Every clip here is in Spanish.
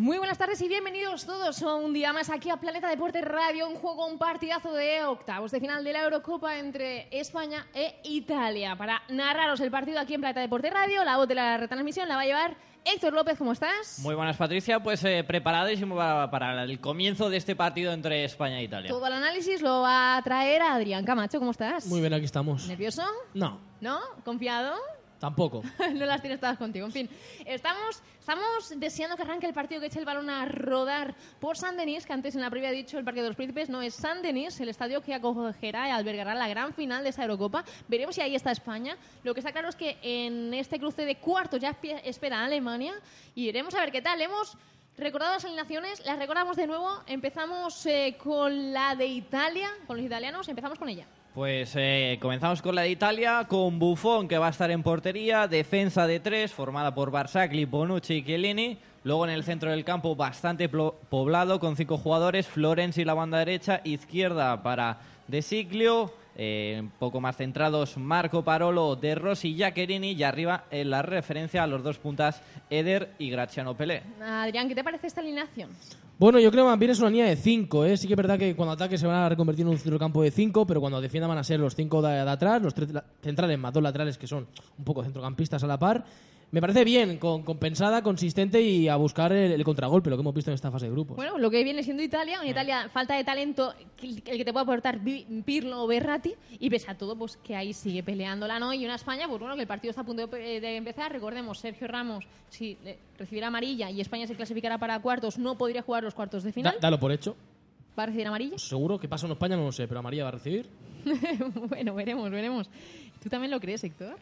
Muy buenas tardes y bienvenidos todos un día más aquí a Planeta Deporte Radio, un juego, un partidazo de octavos de final de la Eurocopa entre España e Italia. Para narraros el partido aquí en Planeta Deporte Radio, la voz de la retransmisión la va a llevar Héctor López, ¿cómo estás? Muy buenas, Patricia. Pues eh, preparadísimo para, para el comienzo de este partido entre España e Italia. Todo el análisis lo va a traer Adrián Camacho, ¿cómo estás? Muy bien, aquí estamos. ¿Nervioso? No, ¿No? ¿Confiado? Tampoco. no las tienes todas contigo. En fin, estamos, estamos deseando que arranque el partido que eche el balón a rodar por San Denis, que antes en la previa he dicho el Parque de los Príncipes, no es San Denis, el estadio que acogerá y albergará la gran final de esta Eurocopa. Veremos si ahí está España. Lo que está claro es que en este cruce de cuartos ya espera Alemania y iremos a ver qué tal. Hemos recordado las alineaciones, las recordamos de nuevo. Empezamos eh, con la de Italia, con los italianos, empezamos con ella. Pues eh, comenzamos con la de Italia, con Buffon, que va a estar en portería, defensa de tres, formada por Barzagli, Bonucci y Chiellini. Luego en el centro del campo, bastante poblado, con cinco jugadores, Florenzi la banda derecha, izquierda para De Siglio, eh, un poco más centrados, Marco Parolo, De Rossi y Jaccherini, y arriba en la referencia a los dos puntas, Eder y Graziano Pelé. Adrián, ¿qué te parece esta alineación? Bueno, yo creo que bien es una línea de 5, ¿eh? Sí que es verdad que cuando ataque se van a reconvertir en un centrocampo de 5, pero cuando defienda van a ser los 5 de, de atrás, los tres la- centrales más dos laterales que son un poco centrocampistas a la par. Me parece bien, con, compensada, consistente y a buscar el, el contragolpe, lo que hemos visto en esta fase de grupos. Bueno, lo que viene siendo Italia, en Italia falta de talento el que te puede aportar Pirlo o Berratti y pese a todo, pues que ahí sigue peleándola, ¿no? Y una España, pues bueno, que el partido está a punto de, de empezar. Recordemos, Sergio Ramos, si recibirá amarilla y España se clasificará para cuartos, no podría jugar los cuartos de Da- final. dalo por hecho. ¿Va a recibir amarilla? Seguro que pasa en España, no lo sé, pero María va a recibir. bueno, veremos, veremos. ¿Tú también lo crees, Héctor?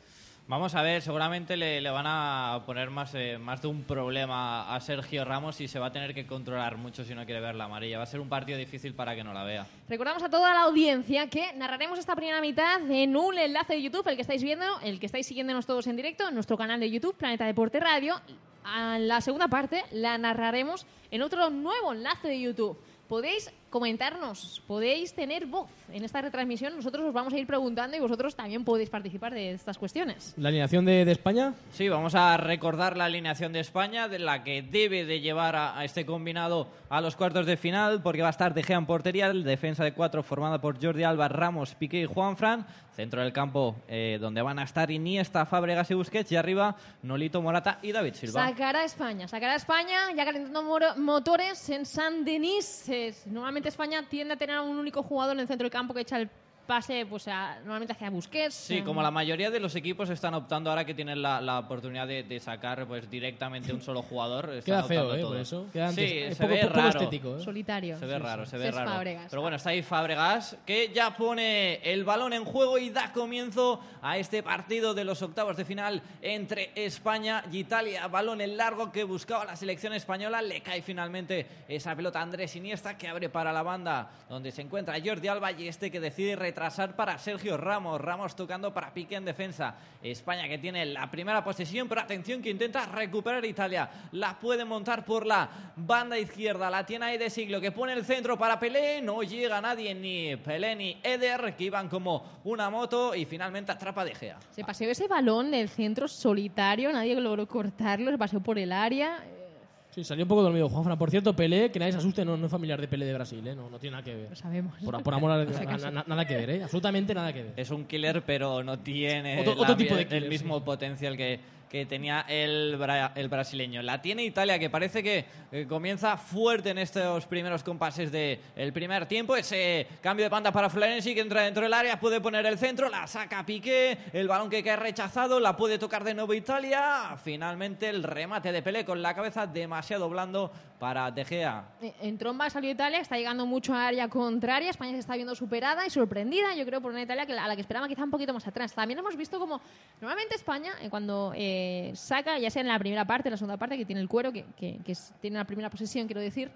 Vamos a ver, seguramente le, le van a poner más, eh, más de un problema a Sergio Ramos y se va a tener que controlar mucho si no quiere ver la amarilla. Va a ser un partido difícil para que no la vea. Recordamos a toda la audiencia que narraremos esta primera mitad en un enlace de YouTube, el que estáis viendo, el que estáis siguiéndonos todos en directo, en nuestro canal de YouTube, Planeta Deporte Radio. La segunda parte la narraremos en otro nuevo enlace de YouTube. Podéis comentarnos, podéis tener voz en esta retransmisión. Nosotros os vamos a ir preguntando y vosotros también podéis participar de estas cuestiones. La alineación de, de España, Sí, vamos a recordar la alineación de España, de la que debe de llevar a, a este combinado a los cuartos de final, porque va a estar De Gea en portería, el defensa de cuatro formada por Jordi Alba, Ramos, Piqué y Juanfran, centro del campo eh, donde van a estar Iniesta, Fábregas y Busquets, y arriba Nolito, Morata y David Silva. Sacará a España, sacará a España, ya calentando motores en San Denis. Es- normalmente España tiende a tener un único jugador en el centro del campo que echa el pase, pues a- normalmente hacia Busquets. Sí, eh, como la mayoría de los equipos están optando ahora que tienen la, la oportunidad de, de sacar pues directamente un solo jugador. están queda feo, optando ¿eh? todos. Por eso. Queda sí, antes- es se poco, ve poco raro. estético, ¿eh? Solitario. Se ve raro, se ve Es raro. Fábregas. Pero bueno, está ahí Fábregas, que ya pone el balón en juego y da comienzo a este partido de los octavos de final entre España y Italia. Balón en largo que buscaba la selección española. Le cae finalmente esa pelota a Andrés Iniesta, que abre para la banda donde se encuentra Jordi Alba y este que decide retrasar para Sergio Ramos. Ramos tocando para Pique en defensa. España que tiene la primera posesión, pero atención que intenta recuperar Italia. La puede montar por la banda izquierda. La tiene ahí de siglo que pone el centro para Pelé. No llega nadie, ni Pelé ni Eder, que iban como una moto y finalmente atrapa de Gea. Se paseó ese balón del centro solitario, nadie logró cortarlo, se paseó por el área. Sí, salió un poco dormido Juanfran. Por cierto, Pelé, que nadie se asuste, no, no es familiar de Pelé de Brasil, ¿eh? No, no tiene nada que ver. Lo sabemos. Por, por amor a na- na- nada que ver, ¿eh? Absolutamente nada que ver. Es un killer, pero no tiene Otro- la- otro tipo de el mismo sí. potencial que, que tenía el, bra- el brasileño. La tiene Italia, que parece que eh, comienza fuerte en estos primeros compases del primer tiempo. Ese cambio de panta para Florenzi, que entra dentro del área, puede poner el centro, la saca Piqué, el balón que cae rechazado, la puede tocar de nuevo Italia. Finalmente el remate de Pelé con la cabeza demasiado blando para De Gea. Eh, En tromba salió Italia, está llegando mucho a área contraria. España se está viendo superada y sorprendida, yo creo, por una Italia a la que esperaba quizá un poquito más atrás. También hemos visto como normalmente España, eh, cuando eh, saca, ya sea en la primera parte, en la segunda parte, que tiene el cuero, que, que- que es- tiene la primera posesión, quiero decir,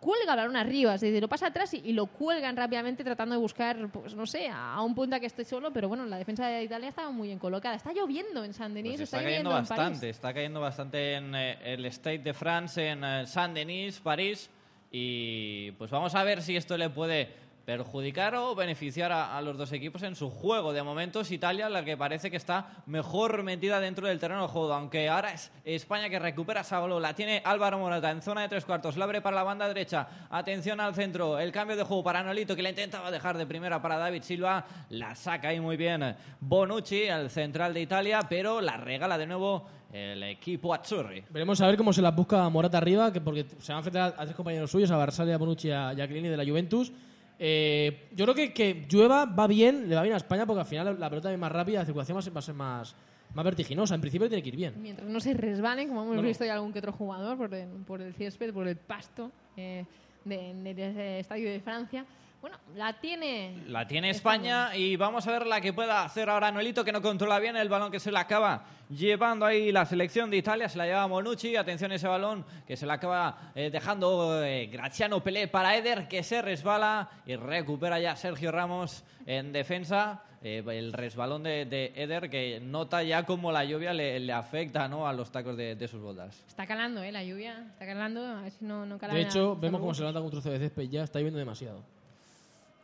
cuelga el balón arriba, es decir, lo pasa atrás y, y lo cuelgan rápidamente tratando de buscar, pues no sé, a, a un punta que esté solo, pero bueno, la defensa de Italia estaba muy bien colocada. Está lloviendo en San Denis, Pues está, está cayendo lloviendo en París. bastante, está cayendo bastante en eh, el State de France, en eh, Saint-Denis, París. Y pues vamos a ver si esto le puede perjudicar o beneficiar a, los dos equipos en su juego. De momento es Italia la que parece que está mejor metida dentro del terreno de juego, aunque ahora es España que recupera esa. La tiene Álvaro Morata en zona de tres cuartos, la abre para la banda derecha. Atención al centro, el cambio de juego para Nolito que la intentaba dejar de primera para David Silva. La saca ahí muy bien Bonucci, el central de Italia, pero la regala de nuevo el equipo Azzurri. Veremos a ver cómo se las busca Morata arriba, que porque se van a enfrentar a tres compañeros suyos, a Barzali, a Bonucci y a Giacchini de la Juventus. Eh, yo creo que que llueva va bien, le va bien a España porque al final la pelota es más rápida, la circulación va a ser, va a ser más, más vertiginosa. En principio tiene que ir bien. Mientras no se resbalen, como hemos visto ya algún que otro jugador por el, por el césped, por el pasto eh, de, de- estadio de Francia. Bueno, la tiene. La tiene España y vamos a ver la que pueda hacer ahora Noelito, que no controla bien el balón que se le acaba llevando ahí la selección de Italia. Se la lleva Monucci. Atención ese balón que se le acaba eh, dejando eh, Graziano Pelé para Eder, que se resbala y recupera ya Sergio Ramos en defensa. Eh, el resbalón de, de Eder que nota ya como la lluvia le, le afecta ¿no? a los tacos de, de sus botas. Está calando, ¿eh? La lluvia. Está calando. A ver si no, no cala De hecho, vemos cómo se levanta con un trozo de césped ya, está lloviendo demasiado.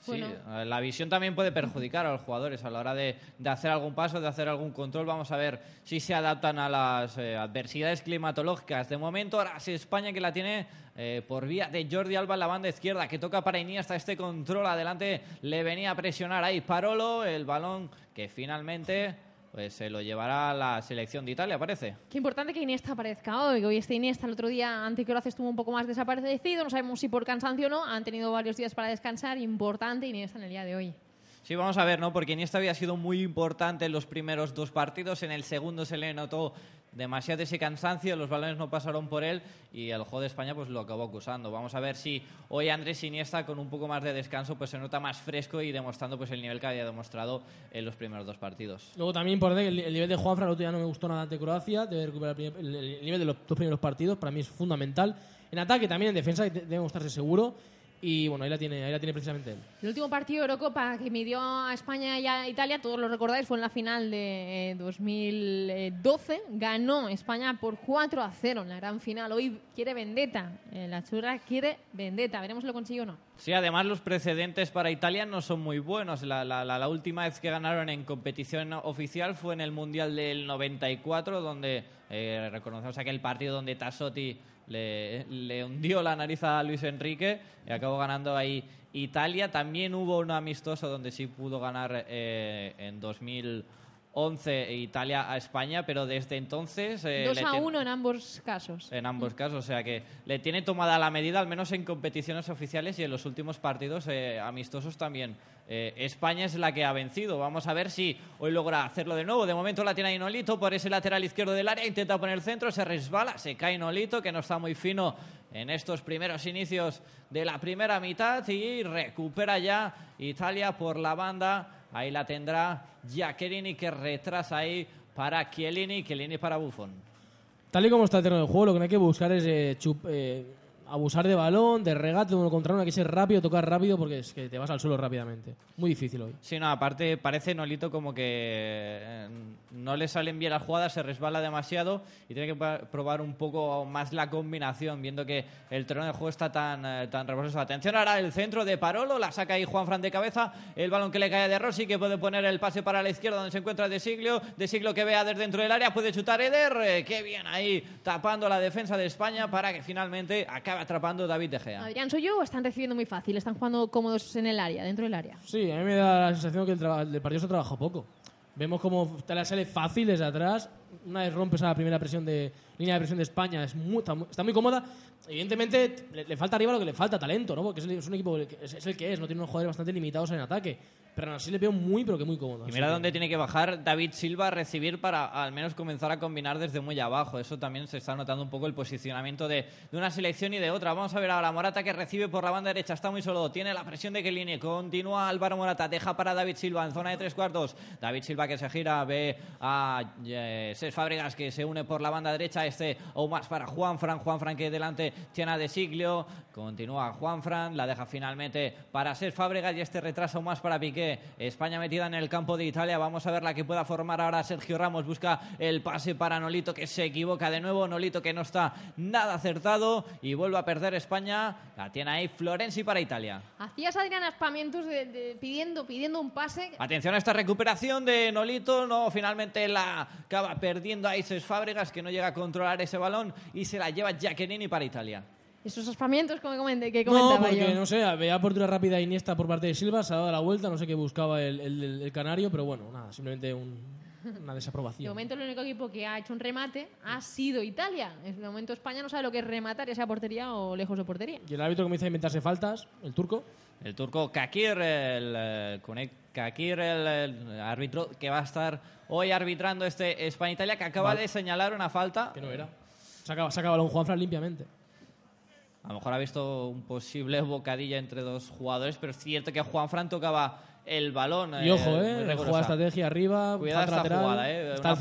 Sí, Bueno. eh, la visión también puede perjudicar a los jugadores a la hora de, de hacer algún paso, de hacer algún control. Vamos a ver si se adaptan a las eh, adversidades climatológicas. De momento, ahora es España que la tiene eh, por vía de Jordi Alba en la banda izquierda, que toca para Iniesta este control. Adelante le venía a presionar ahí Parolo, el balón que finalmente pues se lo llevará la selección de Italia, parece. Qué importante que Iniesta aparezca hoy. Hoy este Iniesta el otro día ante Croacia estuvo un poco más desaparecido. No sabemos si por cansancio o no. Han tenido varios días para descansar. Importante Iniesta en el día de hoy. Sí, vamos a ver, ¿no? Porque Iniesta había sido muy importante en los primeros dos partidos. En el segundo se le notó demasiado ese cansancio, los balones no pasaron por él y el juego de España pues lo acabó acusando. Vamos a ver si hoy Andrés Iniesta con un poco más de descanso pues se nota más fresco y demostrando pues el nivel que había demostrado en los primeros dos partidos. Luego también que el, el nivel de Juanfran el otro día no me gustó nada ante Croacia, debe recuperar el, el- el nivel de los dos primeros partidos, para mí es fundamental. En ataque también, en defensa de- debe mostrarse seguro y bueno, ahí la tiene, ahí la tiene precisamente él. El último partido de Eurocopa que midió a España y a Italia, todos lo recordáis, fue en la final de eh, 2012. Ganó España por 4 a 0 en la gran final. Hoy quiere vendetta. Eh, la churra quiere vendetta. Veremos si lo consigue o no. Sí, además los precedentes para Italia no son muy buenos. La, la- la- la última vez que ganaron en competición oficial fue en el Mundial del 94, donde eh, reconocemos aquel partido donde Tassotti le, le hundió la nariz a Luis Enrique y acabó ganando ahí Italia. También hubo un amistoso donde sí pudo ganar eh, en 2011 Italia a España, pero desde entonces... eh, 2 le a ten- 1 en ambos casos. en ambos casos, o sea que le tiene tomada la medida, al menos en competiciones oficiales y en los últimos partidos eh, amistosos también. Eh, España es la que ha vencido. Vamos a ver si hoy logra hacerlo de nuevo. De momento la tiene ahí Nolito por ese lateral izquierdo del área, intenta poner el centro, se resbala, se cae Nolito, que no está muy fino en estos primeros inicios de la primera mitad y recupera ya Italia por la banda. Ahí la tendrá Giaccherini que retrasa ahí para Chiellini, Chiellini para Buffon. Tal y como está el terreno de juego, lo que no hay que buscar es eh, eh, abusar de balón, de regate, uno contra uno, que ser rápido, tocar rápido porque es que te vas al suelo rápidamente. Muy difícil hoy. Sí, no, aparte parece Nolito como que eh, no le salen bien las jugadas, se resbala demasiado y tiene que probar un poco más la combinación, viendo que el terreno de juego está tan, eh, tan. Atención ahora el centro de Parolo, la saca ahí Juan Fran de cabeza, el balón que le cae de Rossi, que puede poner el pase para la izquierda donde se encuentra De Siglio, De Siglio que vea desde dentro del área, puede chutar Eder, eh, qué bien ahí tapando la defensa de España para que finalmente acabe atrapando David De Gea. Adrián Soyo están recibiendo muy fácil. Están jugando cómodos en el área, dentro del área. Sí, a mí me da la sensación que el, partido se trabaja poco. Vemos como Italia sale fácil desde atrás. Una vez rompes a la primera presión de línea de presión de España, es muy- está, muy, está muy cómoda. Evidentemente, le, le falta arriba lo que le falta, talento, ¿no? Porque es, el- es un equipo que es, es el que es, no tiene unos jugadores bastante limitados en ataque. Pero aún así le veo muy, pero que muy cómodo. Y mira que- dónde tiene que bajar David Silva a recibir para al menos comenzar a combinar desde muy abajo. Eso también se está notando un poco el posicionamiento de, de una selección y de otra. Vamos a ver ahora Morata que recibe por la banda derecha. Está muy solo. Tiene la presión de Kelini. Continúa Álvaro Morata. Deja para David Silva en zona de tres cuartos. David Silva que se gira. Ve a eh, Cés Fábregas que se une por la banda derecha. Este o más para Juan Fran. Juan Fran que delante tiene a De Siglio. Continúa Juan Fran, la deja finalmente para ser Fábregas y este retraso más para Piqué. España metida en el campo de Italia. Vamos a ver la que pueda formar ahora Sergio Ramos. Busca el pase para Nolito que se equivoca de nuevo. Nolito que no está nada acertado y vuelve a perder España. La tiene ahí Florenzi para Italia. Hacías Adrián aspamientos de, de- pidiendo, pidiendo un pase. Atención a esta recuperación de Nolito. No, finalmente la acaba perdiendo a Ises Fábregas que no llega a controlar ese balón y se la lleva Giaccherini para Italia. Esos aspamientos como comen- que No, comentaba porque yo. no sé, veía apertura rápida Iniesta por parte de Silva, se ha dado la vuelta, no sé qué buscaba el, el- el- el canario, pero bueno, nada, simplemente un- una De desaprobación. momento el único equipo que ha hecho un remate ha sido Italia. En de momento España no sabe lo que es rematar, ya sea portería o lejos de portería. Y el árbitro comienza a inventarse faltas, el turco. El turco Kakir, el, eh, Kunek Kakir, el, el árbitro que va a estar hoy arbitrando este España-Italia, que acaba Vale. de señalar una falta. Que no era. Saca, saca balón Juanfran limpiamente. A lo mejor ha visto un posible bocadilla entre dos jugadores, pero es cierto que Juanfran tocaba el balón. Y ojo, eh, juega estrategia arriba, Cuidado esta lateral. jugada, eh, Está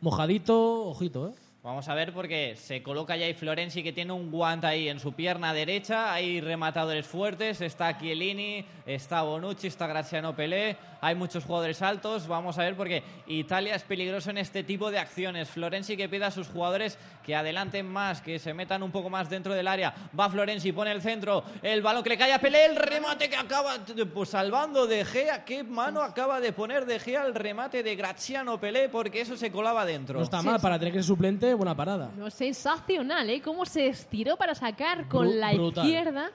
mojadito, ojito, eh. Vamos a ver porque se coloca ya ahí Florenzi que tiene un guante ahí en su pierna derecha. Hay rematadores fuertes. Está Chiellini, está Bonucci, está Graziano Pelé. Hay muchos jugadores altos. Vamos a ver porque Italia es peligroso en este tipo de acciones. Florenzi que pide a sus jugadores que adelanten más, que se metan un poco más dentro del área. Va Florenzi, pone el centro. El balón que le cae a Pelé. El remate que acaba pues, salvando De Gea. ¿Qué mano acaba de poner De Gea el remate de Graziano Pelé? Porque eso se colaba dentro. No está mal, para tener que ser suplente, buena parada. No, sensacional, ¿eh? Cómo se estiró para sacar con Bru- la brutal. izquierda.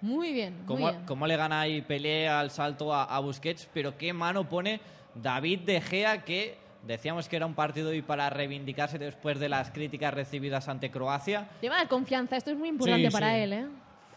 Muy bien, muy ¿Cómo, bien. cómo le gana ahí Pelé al salto a, a Busquets? Pero qué mano pone David De Gea, que decíamos que era un partido hoy para reivindicarse después de las críticas recibidas ante Croacia. Le va a dar confianza, esto es muy importante Sí, para sí. él, ¿eh?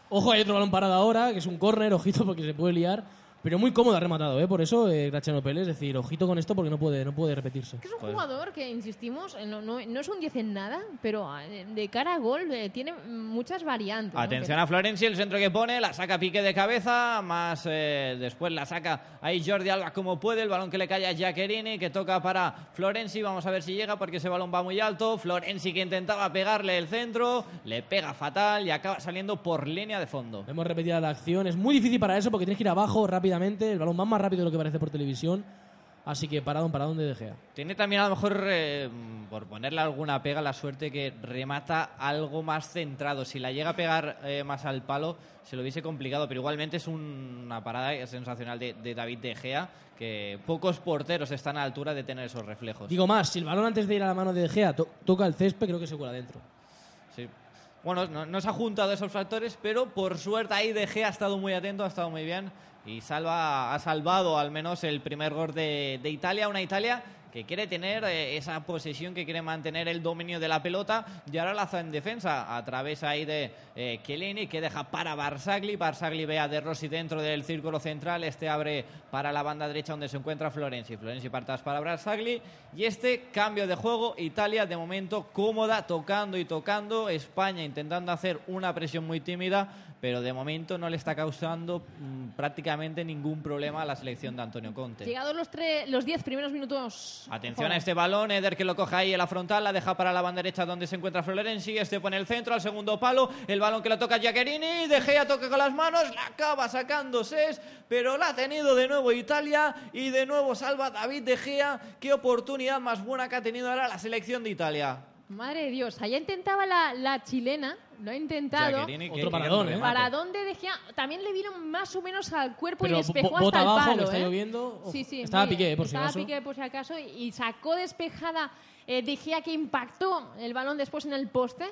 Ojo, hay otro balón parado ahora, que es un córner, ojito porque se puede liar. Pero muy cómodo ha rematado, ¿eh? Por eso, eh, Graziano Pelé, es decir, ojito con esto porque no puede, no puede repetirse. Que es un jugador que, insistimos, eh, no, no- no es un 10 en nada, pero eh, de cara a gol eh, tiene muchas variantes. ¿no? Atención a Florenzi, el centro que pone, la saca Pique de cabeza, más eh, después la saca ahí Jordi Alba como puede, el balón que le cae a Giaccherini, que toca para Florenzi, vamos a ver si llega porque ese balón va muy alto, Florenzi que intentaba pegarle el centro, le pega fatal y acaba saliendo por línea de fondo. Hemos repetido la acción. Es muy difícil para eso porque tienes que ir abajo rápidamente. El balón va más rápido de lo que parece por televisión. Así que parado, parado donde De Gea. Tiene también a lo mejor, eh, por ponerle alguna pega, la suerte que remata algo más centrado. Si la llega a pegar eh, más al palo, se lo hubiese complicado, pero igualmente es un- una parada sensacional de, de David De Gea, que pocos porteros están a la altura de tener esos reflejos. Digo más, si el balón antes de ir a la mano de De Gea to- toca el césped, creo que se cuela dentro. Sí. Bueno, no, no se ha juntado esos factores, pero por suerte ahí De Gea ha estado muy atento, ha estado muy bien y salva, ha salvado al menos el primer gol de, de Italia, una Italia que quiere tener eh, esa posesión, que quiere mantener el dominio de la pelota y ahora la hace en defensa. A través ahí de eh, Chiellini que deja para Barzagli, Barzagli ve a De Rossi dentro del círculo central, este abre para la banda derecha donde se encuentra Florenzi, Florenzi partas para Barzagli. Y este cambio de juego, Italia de momento cómoda, tocando y tocando, España intentando hacer una presión muy tímida, pero de momento no le está causando mm, prácticamente ningún problema a la selección de Antonio Conte. Llegados los, tre- los 10 primeros minutos. Atención a este balón, Eder que lo coge ahí en la frontal, la deja para la banda derecha donde se encuentra Florenzi, este pone el centro al segundo palo, el balón que lo toca Giaccherini, De Gea toca con las manos, la acaba sacando Ses, pero la ha tenido de nuevo Italia y de nuevo salva David De Gea, qué oportunidad más buena que ha tenido ahora la selección de Italia. Madre de Dios, allá intentaba la, la chilena, lo ha intentado. Que- Otro que. ¿eh? ¿Para dónde dejía? También le vieron más o menos al cuerpo Pero y despejó bo- hasta bota el abajo, palo. que está ¿eh? lloviendo. Ojo. Sí, sí, Estaba muy Piqué, por si Estaba acaso. Piqué, por si acaso, y sacó despejada eh, De Gea que impactó el balón después en el poste.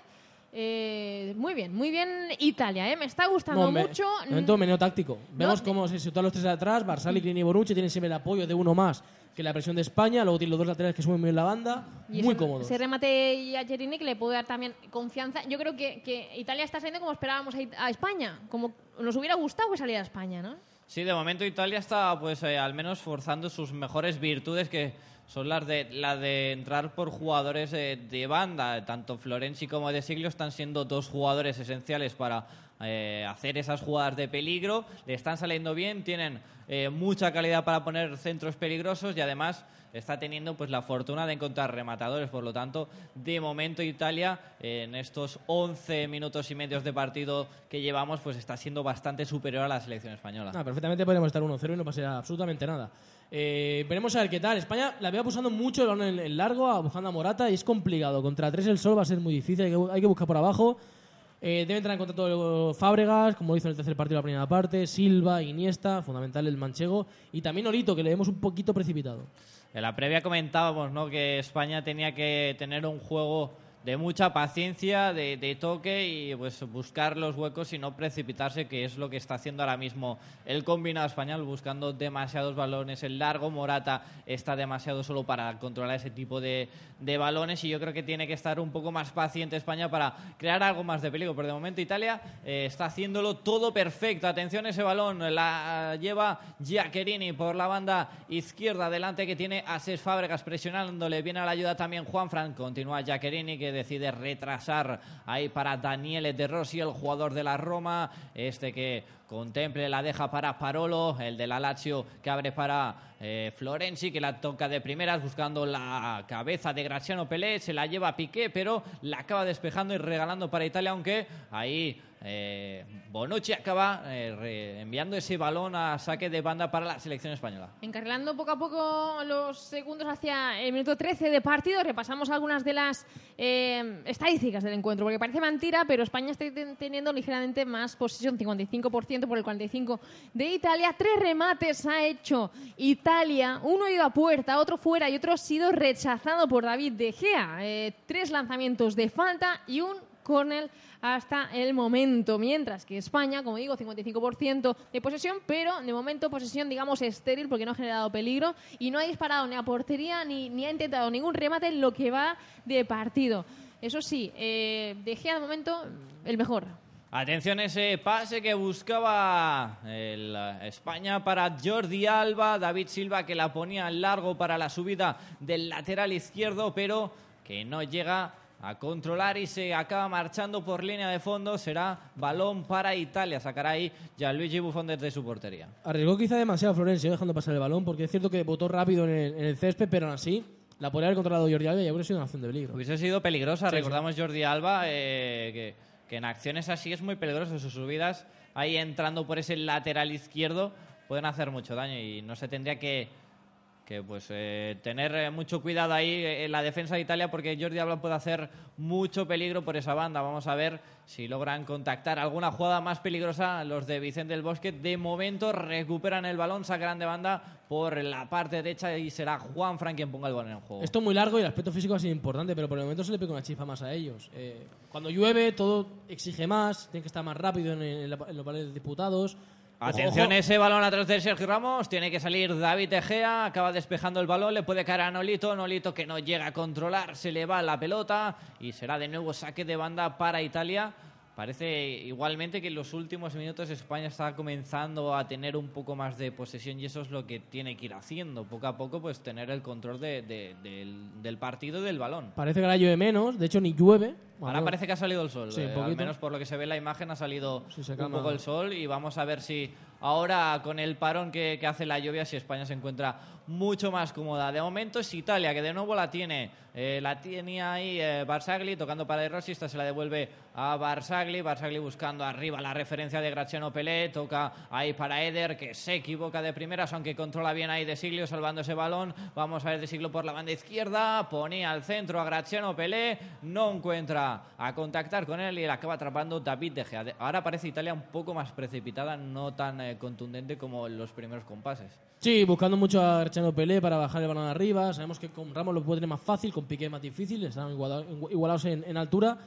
Eh, muy bien, muy bien Italia, ¿eh? me está gustando No, me- mucho. Momento meneo táctico. Vemos No, cómo se sitúan los tres de atrás. Barzali, Chiellini y Bonucci tienen siempre el apoyo de uno más que la presión de España. Luego tienen los dos laterales que suben muy bien la banda. Y muy ese, cómodos. Ese remate a Gerini que le puede dar también confianza. Yo creo que, que Italia está saliendo como esperábamos a, España. Como nos hubiera gustado que saliera a España, ¿no? Sí, de momento Italia está, pues, eh, al menos forzando sus mejores virtudes, que son las de, la de entrar por jugadores de, de banda. Tanto Florenzi como De Siglio están siendo dos jugadores esenciales para eh, hacer esas jugadas de peligro. Le están saliendo bien, tienen eh, mucha calidad para poner centros peligrosos y además está teniendo pues la fortuna de encontrar rematadores. Por lo tanto, de momento Italia en estos 11 minutos y medios de partido que llevamos pues está siendo bastante superior a la selección española. Ah, perfectamente podemos estar 1-0 y no pasar absolutamente nada. Eh, veremos a ver qué tal. España la veo pulsando mucho el balón en, largo, buscando a Morata y es complicado. Contra tres el sol va a ser muy difícil, hay que buscar por abajo. Eh, debe entrar en contacto Fábregas, como hizo en el tercer partido de la primera parte, Silva, Iniesta, fundamental el manchego, y también Olito, que le vemos un poquito precipitado. En la previa comentábamos ¿no? que España tenía que tener un juego de mucha paciencia, de, toque y pues buscar los huecos y no precipitarse, que es lo que está haciendo ahora mismo el combinado español, buscando demasiados balones en largo. Morata está demasiado solo para controlar ese tipo de, de balones y yo creo que tiene que estar un poco más paciente España para crear algo más de peligro. Pero de momento Italia eh, está haciéndolo todo perfecto. Atención ese balón, la lleva Giaccherini por la banda izquierda adelante que tiene a Ses Fábregas presionándole. Viene a la ayuda también Juan Fran. Continúa Giaccherini que decide retrasar ahí para Daniele De Rossi, el jugador de la Roma, este que contemple la deja para Parolo, el de la Lazio que abre para eh, Florenzi, que la toca de primeras buscando la cabeza de Graziano Pelé, se la lleva a Piqué, pero la acaba despejando y regalando para Italia, aunque ahí eh, Bonucci acaba eh, enviando ese balón a saque de banda para la selección española. Encarrilando poco a poco los segundos hacia el minuto 13 de partido, repasamos algunas de las eh, estadísticas del encuentro, porque parece mentira, pero España está teniendo ligeramente más posesión, 55% por el 45% de Italia. Tres remates ha hecho Italia, uno ha ido a puerta, otro fuera y otro ha sido rechazado por David De Gea. Eh, tres lanzamientos de falta y un córner hasta el momento, mientras que España, como digo, 55% de posesión, pero de momento posesión, digamos, estéril porque no ha generado peligro y no ha disparado ni a portería ni, ni ha intentado ningún remate en lo que va de partido. Eso sí, eh, dejé al momento el mejor. Atención ese pase que buscaba el España para Jordi Alba, David Silva que la ponía largo para la subida del lateral izquierdo, pero que no llega a controlar y se acaba marchando por línea de fondo. Será balón para Italia. Sacará ahí Gianluigi Buffon desde su portería. Arriesgó quizá demasiado Florencio dejando pasar el balón porque es cierto que votó rápido en el, en el césped, pero aún así la podría haber controlado Jordi Alba y habría sido una acción de peligro. Hubiese sido peligrosa. Sí, Recordamos sí. Jordi Alba eh, que, que en acciones así es muy peligroso. Sus subidas ahí entrando por ese lateral izquierdo pueden hacer mucho daño y no se tendría que que pues eh, tener eh, mucho cuidado ahí en la defensa de Italia porque Jordi Alba puede hacer mucho peligro por esa banda. Vamos a ver si logran contactar alguna jugada más peligrosa los de Vicente del Bosque. De momento recuperan el balón, sacarán de banda por la parte derecha y será Juan Fran quien ponga el balón en juego. Esto es muy largo y el aspecto físico ha sido importante, pero por el momento se le pega una chispa más a ellos. Eh, cuando llueve todo exige más, tiene que estar más rápido en, la, en los paneles de diputados. Atención, ojo. ese balón atrás de Sergio Ramos. Tiene que salir David Egea. Acaba despejando el balón. Le puede caer a Nolito. Nolito que no llega a controlar. Se le va la pelota. Y será de nuevo saque de banda para Italia. Parece igualmente que en los últimos minutos España está comenzando a tener un poco más de posesión y eso es lo que tiene que ir haciendo. Poco a poco, pues tener el control de, de, del, del, partido y del balón. Parece que ahora llueve menos, de hecho ni llueve. Ahora parece que ha salido el sol. Sí, eh, al menos por lo que se ve en la imagen ha salido sí, un poco el sol y vamos a ver si ahora con el parón que, que, hace la lluvia, si España se encuentra mucho más cómoda. De momento es Italia, que de nuevo la tiene. Eh, la tenía ahí eh, Barzagli tocando para De Rossi, esta se la devuelve a Barzagli. Barzagli buscando arriba la referencia de Graziano Pelé. Toca ahí para Eder, que se equivoca de primeras, aunque controla bien ahí De Siglio salvando ese balón. Vamos a ver De Siglio por la banda izquierda. Ponía al centro a Graziano Pelé. No encuentra a contactar con él y le acaba atrapando David De Gea. Ahora parece Italia un poco más precipitada, no tan eh, contundente como los primeros compases. Sí, buscando mucho a Graziano Pelé para bajar el balón arriba. Sabemos que con Ramos lo puede tener más fácil, con Piqué más difícil, están igualados, igualados en, en, altura.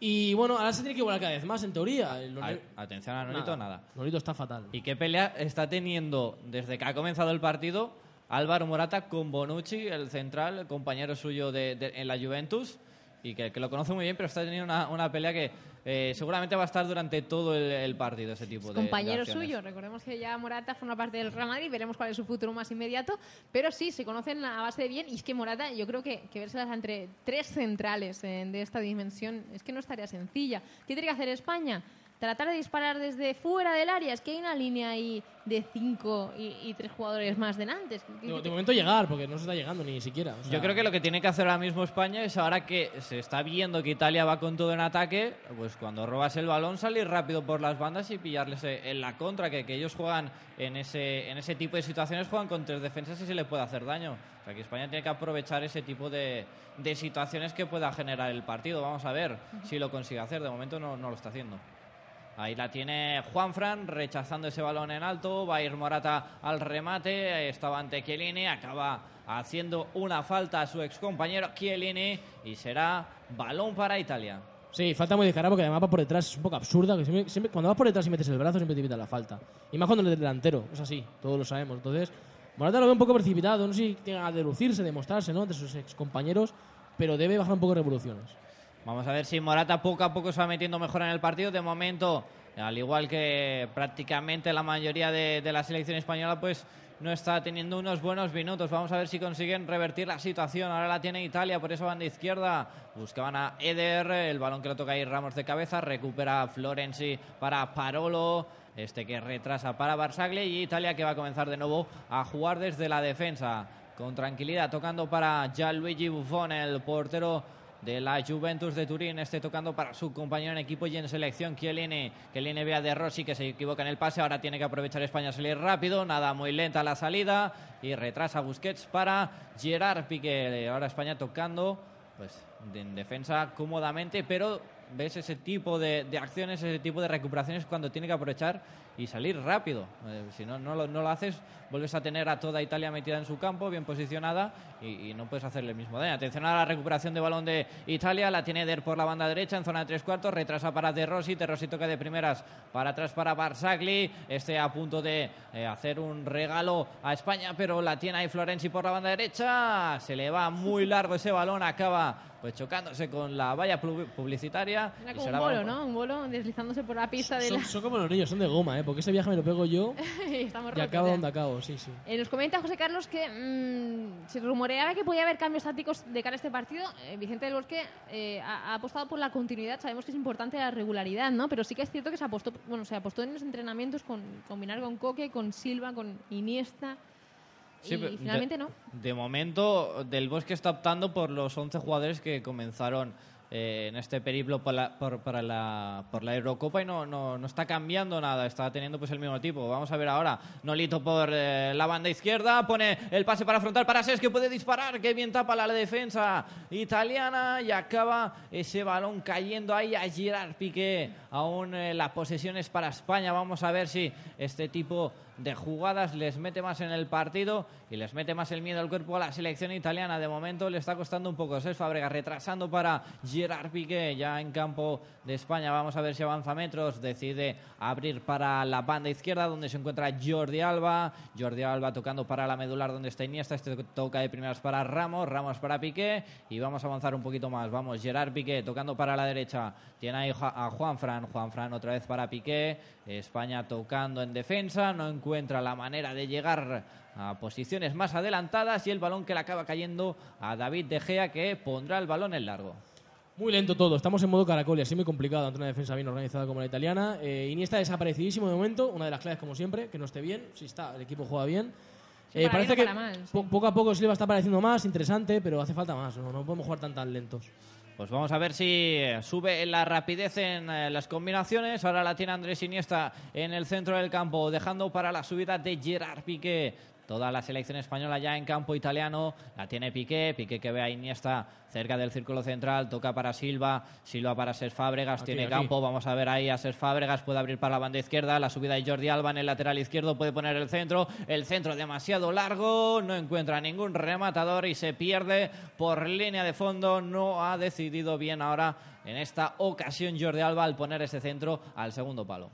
Y bueno, ahora se tiene que igualar cada vez más, en teoría. A, atención a Nolito, nada. nada. Nolito está fatal. ¿Y qué pelea está teniendo desde que ha comenzado el partido Álvaro Morata con Bonucci, el central, el compañero suyo de, de, en la Juventus? Y que, que lo conoce muy bien, pero está teniendo una, una pelea que eh, seguramente va a estar durante todo el, el partido, ese tipo de de compañero acciones. suyo. Recordemos que ya Morata forma parte del Real Madrid, veremos cuál es su futuro más inmediato, pero sí, se conocen a base de bien y es que Morata, yo creo que, que vérselas entre tres centrales eh, de esta dimensión es que no estaría sencilla. ¿Qué tiene que hacer España? Tratar de disparar desde fuera del área, es que hay una línea ahí de cinco y, y tres jugadores más delante. De, de momento llegar, porque no se está llegando ni siquiera. o sea, Yo creo que lo que tiene que hacer ahora mismo España es ahora que se está viendo que Italia va con todo en ataque, pues cuando robas el balón salir rápido por las bandas y pillarles eh, en la contra, que, que ellos juegan en ese, en ese tipo de situaciones, juegan con tres defensas y se le puede hacer daño. O sea que España tiene que aprovechar ese tipo de, de situaciones que pueda generar el partido. Vamos a ver si lo consigue hacer. De momento no, no lo está haciendo. Ahí la tiene Juanfran, rechazando ese balón en alto. Va a ir Morata al remate. Estaba ante Chiellini. Acaba haciendo una falta a su excompañero Chiellini. Y será balón para Italia. Sí, falta muy descarada porque además va por detrás. Es un poco absurda. Que cuando vas por detrás y metes el brazo, siempre te evita la falta. Y más cuando eres delantero. Es así, todos lo sabemos. Entonces, Morata lo ve un poco precipitado. No sé si tiene ganas de lucirse, de mostrarse, ¿no? De sus excompañeros. Pero debe bajar un poco revoluciones. Vamos a ver si Morata poco a poco se va metiendo mejor en el partido. De momento, al igual que prácticamente la mayoría de, de la selección española, pues no está teniendo unos buenos minutos. Vamos a ver si consiguen revertir la situación. Ahora la tiene Italia por esa banda izquierda. Buscaban a Eder, el balón que lo toca ahí Ramos de cabeza. Recupera Florenzi para Parolo. Este que retrasa para Barsagli y Italia que va a comenzar de nuevo a jugar desde la defensa. Con tranquilidad, tocando para Gianluigi Buffon, el portero de la Juventus de Turín, este tocando para su compañero en equipo y en selección, Chiellini. Chiellini ve a De Rossi que se equivoca en el pase, ahora tiene que aprovechar España a salir rápido, nada muy lenta la salida. Y retrasa Busquets para Gerard Piqué. Ahora España tocando pues en defensa cómodamente, pero ves ese tipo de, de acciones, ese tipo de recuperaciones cuando tiene que aprovechar y salir rápido. Eh, si no, no lo, no lo haces, vuelves a tener a toda Italia metida en su campo, bien posicionada, y, no puedes hacerle el mismo daño. Atención a la recuperación de balón de Italia, la tiene Der por la banda derecha en zona de tres cuartos, retrasa para De Rossi, De Rossi toca de primeras para atrás para Barsagli, este a punto de eh, hacer un regalo a España, pero la tiene ahí Florenzi por la banda derecha, se le va muy largo ese balón, acaba pues chocándose con la valla pu- publicitaria. Era y como un bolo, ¿no? Un bolo deslizándose por la pista de Son, la... son como los niños, son de goma, ¿eh? Porque ese viaje me lo pego yo y estamos y acabo donde acabo, sí, sí. Eh, nos comenta José Carlos que mm, se rumoreaba que podía haber cambios tácticos de cara a este partido. Eh, Vicente del Bosque eh, ha, ha apostado por la continuidad. Sabemos que es importante la regularidad, ¿no? Pero sí que es cierto que se apostó, bueno, se apostó en los entrenamientos con combinar con Coque, con Silva, con Iniesta. Sí, y pero de- finalmente no. De momento, Del Bosque está optando por los 11 jugadores que comenzaron eh, en este periplo por la, por, para la, por la Eurocopa y no, no, no está cambiando nada, está teniendo pues el mismo tipo. Vamos a ver ahora, Nolito por eh, la banda izquierda, pone el pase para afrontar para Ses que puede disparar, que bien tapa la defensa italiana y acaba ese balón cayendo ahí a Gerard Piqué. Aún eh, la posesión es para España, vamos a ver si este tipo de jugadas les mete más en el partido y les mete más el miedo al cuerpo a la selección italiana. De momento le está costando un poco. Cés Fábregas retrasando para Gerard Piqué ya en campo de España. Vamos a ver si avanza metros. Decide abrir para la banda izquierda donde se encuentra Jordi Alba. Jordi Alba tocando para la medular donde está Iniesta. Este toca de primeras para Ramos. Ramos para Piqué. Y vamos a avanzar un poquito más. Vamos, Gerard Piqué tocando para la derecha. Tiene ahí a Juanfran. Juanfran otra vez para Piqué. España tocando en defensa. No encuentra la manera de llegar a posiciones más adelantadas y el balón que le acaba cayendo a David De Gea que pondrá el balón en largo. Muy lento todo, estamos en modo caracol y así muy complicado ante una defensa bien organizada como la italiana. Eh, Iniesta desaparecidísimo de momento, una de las claves como siempre, que no esté bien, si está, el equipo juega bien. Sí, Eh, parece bien que mal, sí. po- poco a poco Silva está pareciendo más interesante, pero hace falta más, no, no podemos jugar tan tan lentos. Pues vamos a ver si sube la rapidez en eh, las combinaciones. Ahora la tiene Andrés Iniesta en el centro del campo, dejando para la subida de Gerard Piqué. Toda la selección española ya en campo italiano. La tiene Piqué. Piqué que ve a Iniesta cerca del círculo central. Toca para Silva. Silva para Ser Fábregas. Aquí, tiene aquí. campo. Vamos a ver ahí a Ser Fábregas. Puede abrir para la banda izquierda. La subida de Jordi Alba en el lateral izquierdo. Puede poner el centro. El centro demasiado largo. No encuentra ningún rematador y se pierde por línea de fondo. No ha decidido bien ahora en esta ocasión Jordi Alba al poner ese centro al segundo palo.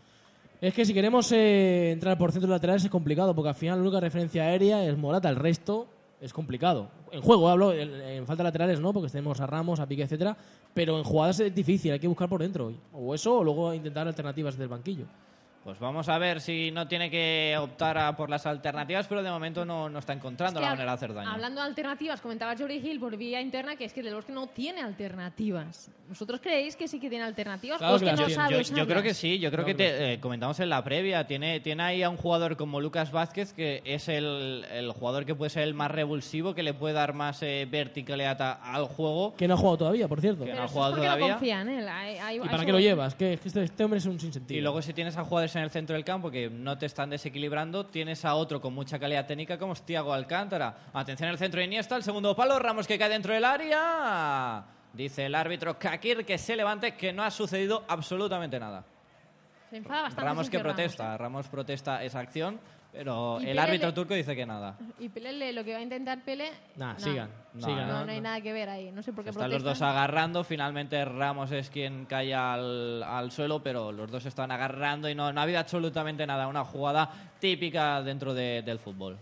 Es que si queremos eh, entrar por centros laterales es complicado, porque al final la única referencia aérea es Morata, el resto es complicado. En juego hablo, en, en falta laterales no, porque tenemos a Ramos, a Pique, etcétera, pero en jugadas es difícil, hay que buscar por dentro. O eso, o luego intentar alternativas del banquillo. Pues vamos a ver si no tiene que optar a por las alternativas, pero de momento no, no está encontrando Es que la manera de hacer daño. Hablando de alternativas, comentaba Jordi Hill por vía interna que es que Del Bosque no tiene alternativas. ¿Vosotros creéis que sí que tiene alternativas Claro o es que que las no tiene. sabe Yo, creo que sí, yo creo Claro que que te- eh, comentamos en la previa, tiene, tiene ahí a un jugador como Lucas Vázquez, que es el, el jugador que puede ser el más revulsivo, que le puede dar más eh, verticalidad a- al juego. Que no ha jugado todavía, por cierto. Que Pero no ha jugado no todavía. confía en él. Hay- hay- ¿Y para qué lo llevas? Que, que este, este hombre es un sinsentido. Y luego si tienes a jugadores en el centro del campo que no te están desequilibrando, tienes a otro con mucha calidad técnica como es Thiago Alcántara. Atención al centro de Iniesta, el segundo palo, Ramos que cae dentro del área. Dice el árbitro Kakir que se levante, que no ha sucedido absolutamente nada. Se enfada bastante. Ramos que Ramos, protesta, Ramos protesta esa acción, pero Y el Pele árbitro le- turco dice que nada. Y Pele, lo que va a intentar Pele... Nah, no. sigan. No, sigan. No, no hay nada que ver ahí. No sé por qué Están los dos protestan. agarrando, finalmente Ramos es quien cae al, al suelo, pero los dos están agarrando y no, no ha habido absolutamente nada. Una jugada típica dentro de- del fútbol.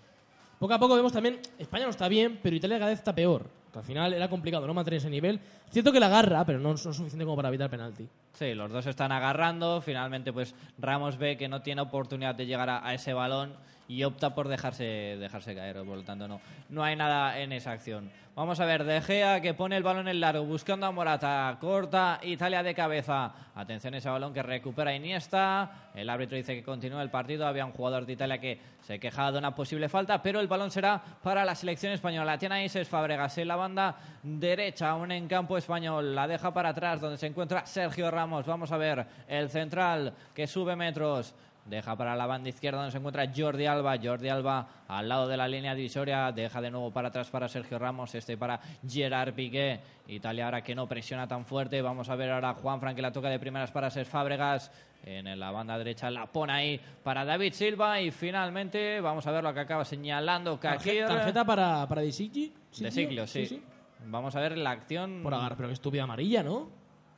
Poco a poco vemos también, España no está bien, pero Italia cada vez está peor. Al final era complicado no mantener ese nivel. Cierto que la agarra, pero no, no es suficiente como para evitar penalti. Sí, los dos están agarrando. Finalmente, pues Ramos ve que no tiene oportunidad de llegar a ese balón y opta por dejarse, dejarse caer. Por lo tanto, no, no hay nada en esa acción. Vamos a ver, De Gea que pone el balón en largo, buscando a Morata. Corta, Italia de cabeza. Atención a ese balón que recupera Iniesta. El árbitro dice que continúa el partido. Había un jugador de Italia que se quejaba de una posible falta, pero el balón será para la selección española. Tiene ahí Cés Fábregas en la banda derecha, aún en campo español. La deja para atrás, donde se encuentra Sergio Ramos. Vamos a ver el central que sube metros. Deja para la banda izquierda donde se encuentra Jordi Alba. Jordi Alba al lado de la línea divisoria. Deja de nuevo para atrás para Sergio Ramos. Este para Gerard Piqué. Italia ahora que no presiona tan fuerte. Vamos a ver ahora a Juan Fran que la toca de primeras para Ser Fábregas. En la banda derecha la pone ahí para David Silva. Y finalmente vamos a ver lo que acaba señalando Kakir. Tarjeta, para, para De de Siglio, sí. Vamos a ver la acción. Por agarrar, pero que estúpida amarilla, ¿no?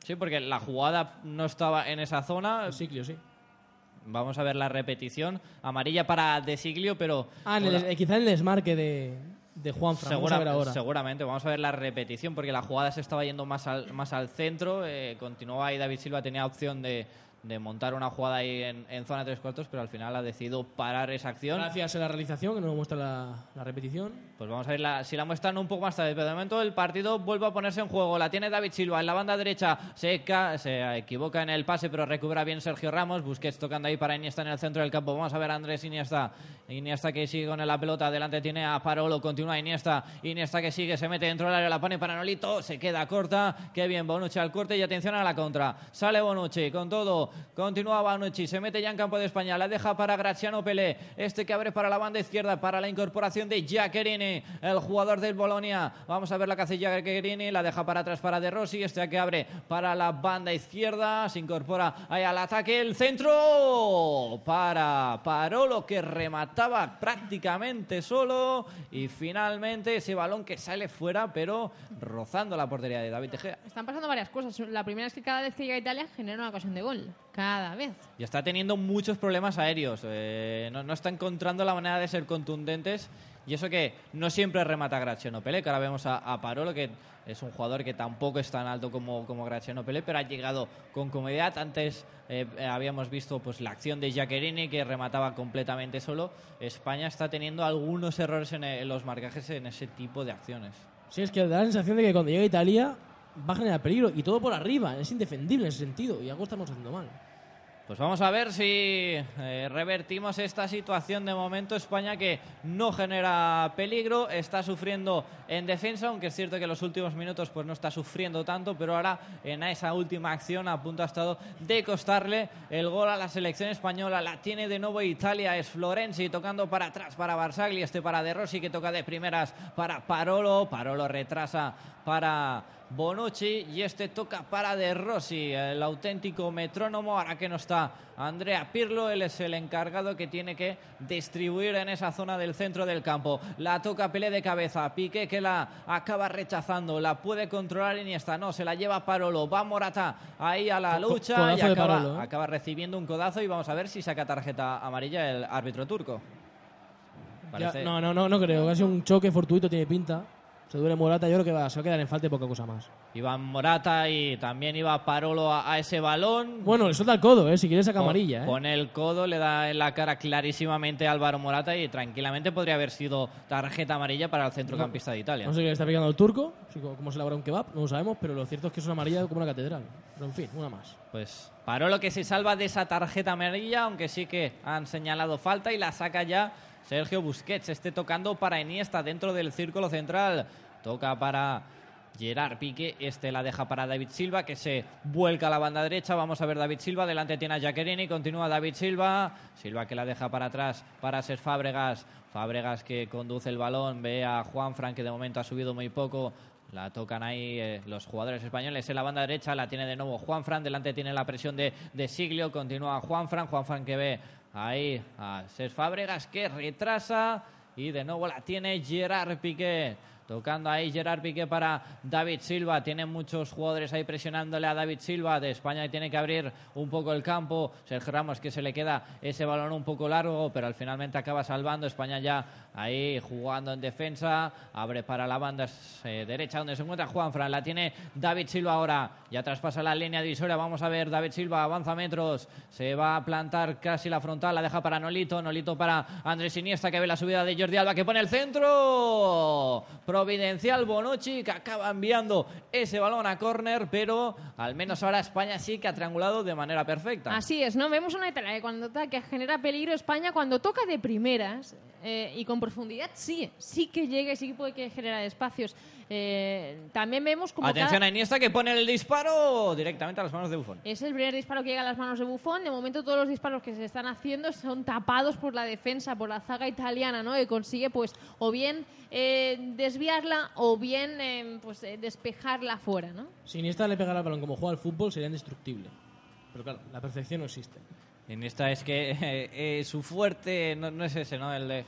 Sí, porque la jugada no estaba en esa zona. De Siglio, sí. Vamos a ver la repetición. Amarilla para De Siglio, pero. Ah, en el, quizá en el desmarque de, de Juan Fran. Vamos a ver Segura- ahora. Seguramente, vamos a ver la repetición porque la jugada se estaba yendo más al, más al centro. eh, continuaba ahí David Silva, tenía opción de, de montar una jugada ahí en, en zona tres cuartos, pero al final ha decidido parar esa acción. Gracias a la realización, que nos muestra la, la repetición. Pues vamos a ver la- si la muestran un poco más tarde. Pero de momento el partido vuelve a ponerse en juego. La tiene David Silva en la banda derecha. Se, se equivoca en el pase, pero recupera bien Sergio Ramos. Busquets tocando ahí para Iniesta en el centro del campo. Vamos a ver a Andrés Iniesta. Iniesta que sigue con la pelota. Adelante tiene a Parolo. Continúa Iniesta. Iniesta que sigue, se mete dentro del área. La pone para Nolito. Se queda corta. Qué bien Bonucci al corte y atención a la contra. Sale Bonucci con todo. Continúa Bonucci. Se mete ya en campo de España. La deja para Graziano Pelé. Este que abre para la banda izquierda. Para la incorporación de Giaccherini, el jugador del Bolonia. Vamos a ver la que hace Giaccherini. La deja para atrás para De Rossi. Este que abre para la banda izquierda. Se incorpora ahí al ataque. El centro para Parolo que remataba prácticamente solo. Y finalmente ese balón que sale fuera, pero rozando la portería de David De Gea. Están pasando varias cosas. La primera es que cada vez que llega Italia genera una ocasión de gol. Cada vez. Y está teniendo muchos problemas aéreos. eh, no, no está encontrando la manera de ser contundentes. Y eso que no siempre remata Graziano Pelé, que ahora vemos a, a Parolo, que es un jugador que tampoco es tan alto como, como Graziano Pelé, pero ha llegado con comodidad. Antes eh, habíamos visto pues la acción de Giaccherini, que remataba completamente solo. España está teniendo algunos errores en, en los marcajes en ese tipo de acciones. Sí, es que da la sensación de que cuando llega Italia va a generar peligro. Y todo por arriba. Es indefendible en ese sentido. Y algo estamos haciendo mal. Pues vamos a ver si eh, revertimos esta situación de momento. España que no genera peligro, está sufriendo en defensa, aunque es cierto que en los últimos minutos pues no está sufriendo tanto, pero ahora en esa última acción a punto ha estado de costarle el gol a la selección española. La tiene de nuevo Italia, es Florenzi tocando para atrás para Barzagli, este para De Rossi que toca de primeras para Parolo, Parolo retrasa para Bonucci y este toca para De Rossi, el auténtico metrónomo. Ahora que no está Andrea Pirlo, él es el encargado que tiene que distribuir en esa zona del centro del campo. La toca Pelé de cabeza, Piqué que la acaba rechazando, la puede controlar Iniesta, no, se la lleva Parolo, va Morata ahí a la lucha codazo y acaba, Parolo, ¿eh? acaba recibiendo un codazo y vamos a ver si saca tarjeta amarilla el árbitro turco. Ya, no, no, no, no creo. Casi un choque fortuito tiene pinta. Se duele Morata, yo creo que va, se va a quedar en falta y poca cosa más. Iba Morata y también iba Parolo a, a ese balón. Bueno, le suelta el codo, ¿eh? Si quiere saca amarilla, ¿eh? Pone el codo, le da en la cara clarísimamente a Álvaro Morata y tranquilamente podría haber sido tarjeta amarilla para el centrocampista de Italia. No sé qué le está pegando el turco, cómo se elabora un kebab, no lo sabemos, pero lo cierto es que es una amarilla como una catedral. Pero en fin, una más. Pues Parolo que se salva de esa tarjeta amarilla, aunque sí que han señalado falta y la saca ya Sergio Busquets. Este tocando para Iniesta dentro del círculo central. Toca para Gerard Pique. Este la deja para David Silva que se vuelca a la banda derecha. Vamos a ver David Silva. Delante tiene a Jacquerini. Continúa David Silva. Silva que la deja para atrás para ser Fábregas. Fábregas que conduce el balón. Ve a Juan Fran que de momento ha subido muy poco. La tocan ahí eh, los jugadores españoles en la banda derecha. La tiene de nuevo Juan Fran. Delante tiene la presión de, de Siglio. Continúa Juan Fran. Juan Fran que ve ahí a Ser Fábregas que retrasa. Y de nuevo la tiene Gerard Piqué. Tocando ahí Gerard Piqué para David Silva. Tiene muchos jugadores ahí presionándole a David Silva de España y tiene que abrir un poco el campo. Sergio Ramos que se le queda ese balón un poco largo, pero al finalmente acaba salvando. España ya ahí jugando en defensa. Abre para la banda eh, derecha donde se encuentra Juan Fran. La tiene David Silva ahora. Ya traspasa la línea divisoria. Vamos a ver David Silva avanza metros. Se va a plantar casi la frontal. La deja para Nolito. Nolito para Andrés Iniesta que ve la subida de Jordi Alba que pone el centro. Providencial Bonucci que acaba enviando ese balón a córner, pero al menos ahora España sí que ha triangulado de manera perfecta. Así es, ¿no? Vemos una Italia que cuando ataca genera peligro España, cuando toca de primeras eh, y con profundidad, sí, sí que llega y sí que puede que generar espacios. Eh, también vemos como Atención cada- a Iniesta que pone el disparo directamente a las manos de Buffon. Es el primer disparo que llega a las manos de Buffon. De momento todos los disparos que se están haciendo son tapados por la defensa, por la zaga italiana, ¿no? Que consigue pues o bien eh, desviarla o bien eh, pues eh, despejarla fuera, ¿no? Si Iniesta le pegara al balón como juega al fútbol, sería indestructible. Pero claro, la perfección no existe. Iniesta es que eh, eh, su fuerte no, es ese, ¿no? El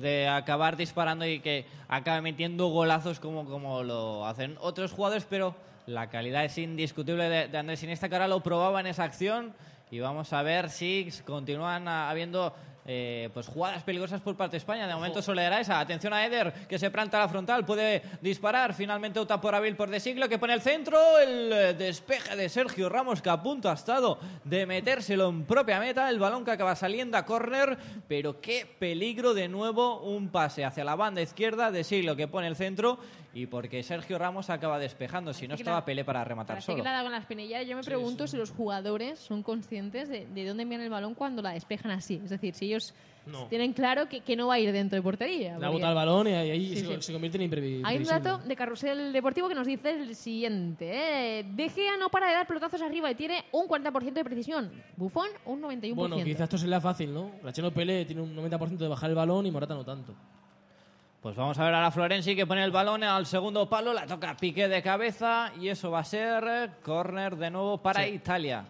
de, acabar disparando y que acabe metiendo golazos como, como lo hacen otros jugadores, pero la calidad es indiscutible de, de Andrés Iniesta, que ahora lo probaba en esa acción y vamos a ver si continúan ah, habiendo eh, pues jugadas peligrosas por parte de España. De momento solo era esa. Atención a Eder, que se planta a la frontal, puede disparar. Finalmente opta por Avil por de siglo, que pone el centro. El eh, despeje de Sergio Ramos, que a punto ha estado de metérselo en propia meta. El balón que acaba saliendo a córner, pero qué peligro de nuevo. Un pase hacia la banda izquierda de siglo, que pone el centro. Y porque Sergio Ramos acaba despejando, si no estaba la- Pelé para rematar solo. que la da con la espinilla. Yo me pregunto si los jugadores son conscientes de, de dónde envían el balón cuando la despejan así. Es decir, si ellos No. tienen claro que, que no va a ir dentro de portería. Le ha porque- botado el balón y ahí, ahí Sí, se, sí. se convierte en imprevi- Hay un imprevisible. dato de Carrusel Deportivo que nos dice el siguiente. ¿eh? De Gea no para de dar pelotazos arriba y tiene un 40% de precisión. Bufón, un 91%. Bueno, quizás esto se le da fácil, ¿no? Racheno Pele tiene un 90% de bajar el balón y Morata no tanto. Pues vamos a ver a la Florenzi que pone el balón al segundo palo, la toca Piqué de cabeza y eso va a ser eh, córner de nuevo para Sí. Italia.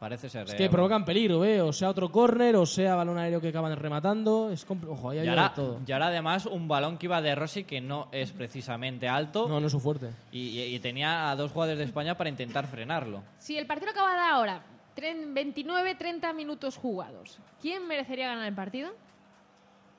Parece ser. Es eh, que provocan peligro, ¿eh? O sea otro córner, o sea balón aéreo que acaban rematando. Es Ojo, ahí hay y ahora, todo. y ahora además un balón que iba de Rossi que no es precisamente alto No, no es su fuerte. y, y- y tenía a dos jugadores de España para intentar frenarlo. Si el partido acaba de ahora, 29-30 minutos jugados, ¿quién merecería ganar el partido?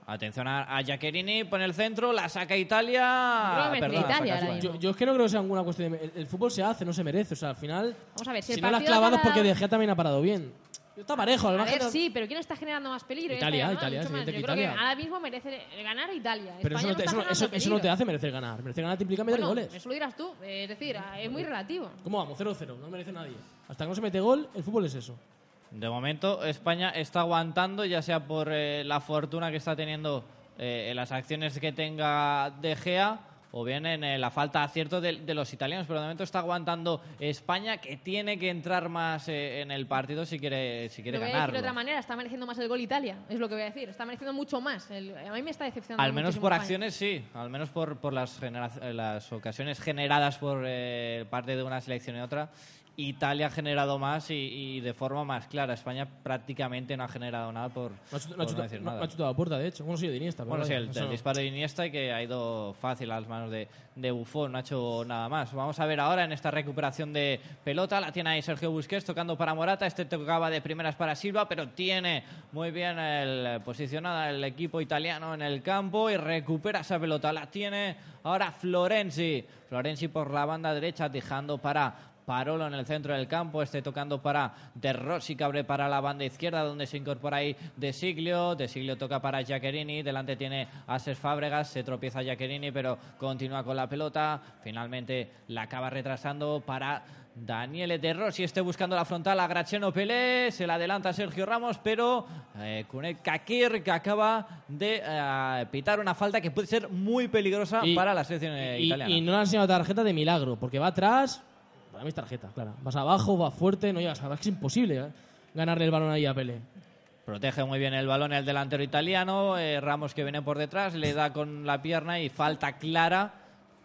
Atención a, a Jacquerini, pone el centro, la saca Italia. Que Perdona, Italia saca ahora España. mismo. Yo, yo es que no creo que sea alguna cuestión de... El, el fútbol se hace, no se merece. O sea, al final... Vamos a ver, si, Si el no la has partido clavado es acaba- porque De Gea también ha parado bien. Está parejo, al A margen ver, sí, pero ¿quién está generando más peligro? Italia, Italia, mucho es más. evidente Yo que creo que Italia. ahora mismo merece ganar Italia. Pero eso España no, te, está eso, no- generando eso- eso no te peligro. hace merecer ganar. Merecer ganar te implica meter Bueno, goles. Eso lo dirás tú. Es decir, es muy relativo. ¿Cómo vamos? 0-0. No merece nadie. Hasta que no se mete gol, el fútbol es eso. De momento, España está aguantando, ya sea por eh, la fortuna que está teniendo eh, en las acciones que tenga De Gea o bien en eh, la falta de acierto de, de los italianos. Pero de momento está aguantando España, que tiene que entrar más eh, en el partido si quiere, si quiere ganarlo. de otra manera, está mereciendo más el gol Italia, es lo que voy a decir. Está mereciendo mucho más. El- a mí me está decepcionando. Al menos por España. acciones sí, al menos por, por las, las ocasiones generadas por parte de una selección y otra. Italia ha generado más y, y de forma más clara. España prácticamente no ha generado nada por No ha chut- no por no chutado- decir no- nada. no ha chutado a puerta, de hecho. Bueno, sí, de Iniesta. pero Bueno, sí, el, el disparo de Iniesta y que ha ido fácil a las manos de, de Buffon, no ha hecho nada más. Vamos a ver ahora en esta recuperación de pelota, la tiene ahí Sergio Busquets tocando para Morata, este tocaba de primeras para Silva, pero tiene muy bien el, posicionada el equipo italiano en el campo y recupera esa pelota, la tiene ahora Florenzi, Florenzi por la banda derecha dejando para Parolo en el centro del campo, este tocando para De Rossi que abre para la banda izquierda donde se incorpora ahí De Siglio, De Siglio toca para Giaccherini, delante tiene a Fábregas, se tropieza Giaccherini pero continúa con la pelota, finalmente la acaba retrasando para Daniele De Rossi, esté buscando la frontal a Graciano Pelé, se la adelanta Sergio Ramos pero eh, Kunet Kakir que acaba de eh, pitar una falta que puede ser muy peligrosa Y- para la selección eh, y, italiana. y no le han enseñado tarjeta de milagro, porque va atrás. Para mí es tarjeta, claro. Vas abajo, va fuerte, no llegas. Es es imposible ¿eh? ganarle el balón ahí a Pele. Protege muy bien el balón el delantero italiano. eh, Ramos que viene por detrás, le da con la pierna y falta clara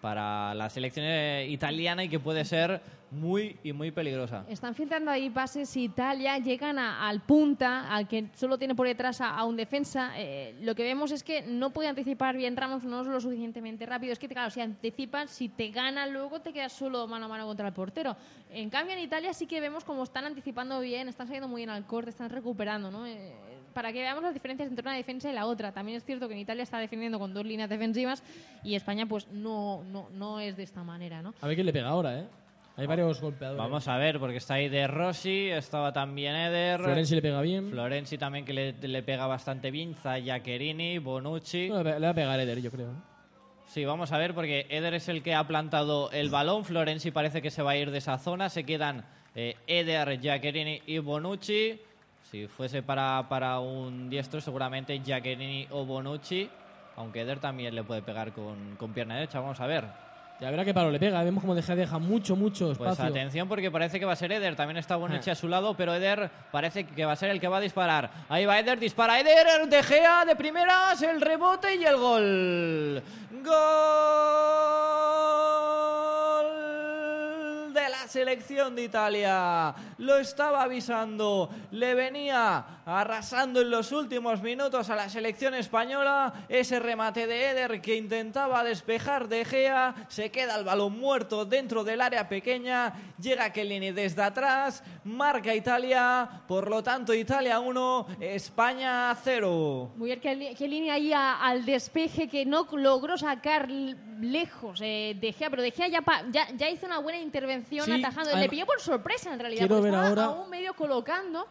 para la selección eh, italiana y que puede ser muy y muy peligrosa. Están filtrando ahí pases Italia, llegan a- al punta, al que solo tiene por detrás a, a un defensa. Eh, lo que vemos es que no puede anticipar bien Ramos, no es lo suficientemente rápido. Es que, claro, si anticipas, si te gana, luego te quedas solo mano a mano contra el portero. En cambio, en Italia sí que vemos como están anticipando bien, están saliendo muy bien al corte, están recuperando, ¿no? Eh, para que veamos las diferencias entre una defensa y la otra. También es cierto que en Italia está defendiendo con dos líneas defensivas y España, pues, no, no, no es de esta manera, ¿no? A ver quién le pega ahora, ¿eh? Hay varios golpeadores. Vamos a ver, porque está ahí De Rossi, estaba también Eder. Florenzi le pega bien. Florenzi también que le, le pega bastante bien. Zayacherini, Bonucci. No, le va a pegar Eder, yo creo. Sí, vamos a ver, porque Eder es el que ha plantado el balón. Florenzi parece que se va a ir de esa zona. Se quedan eh, Eder, Giaccherini y Bonucci. Si fuese para, para un diestro, seguramente Giaccherini o Bonucci. Aunque Eder también le puede pegar con, con pierna derecha. Vamos a ver. Ya verá qué palo le pega. Vemos como deja, deja mucho, mucho Pues espacio. atención porque parece que va a ser Eder. También está Bonucci Ah. a su lado, pero Eder parece que va a ser el que va a disparar. Ahí va Eder, dispara Eder, De Gea de primeras, el rebote y el gol. Gol la selección de Italia. Lo estaba avisando, le venía arrasando en los últimos minutos a la selección española. Ese remate de Eder que intentaba despejar De Gea, se queda el balón muerto dentro del área pequeña, llega Kellini desde atrás, marca Italia, por lo tanto Italia 1, España 0. Muy bien, Chiellini ahí a- al despeje que no logró sacar lejos eh, De Gea, pero De Gea ya, pa- ya, ya hizo una buena intervención Sí, atajando. Le pilló por sorpresa en realidad. Quiero porque ver estaba ahora- aún medio colocando.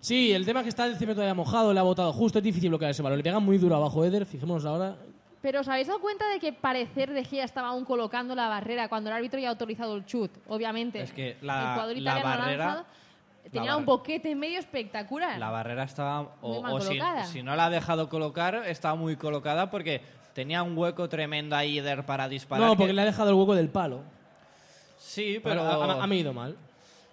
Sí, el tema es que está el césped todavía mojado, le ha botado justo. Es difícil bloquear ese balón. Le pega muy duro abajo Eder. Fijémonos ahora. Pero ¿os habéis dado cuenta de que parecer De Gea estaba aún colocando la barrera cuando el árbitro ya ha autorizado el chut? Obviamente. Es que la- el jugador la barrera- lanzado. Tenía la un boquete en medio espectacular. La barrera estaba, Muy o, mal o si, colocada. si no la ha dejado colocar, estaba muy colocada porque tenía un hueco tremendo ahí Eder para disparar. no, que- porque le ha dejado el hueco del palo. Sí, Pero pero... ha, ha- ha medido mal.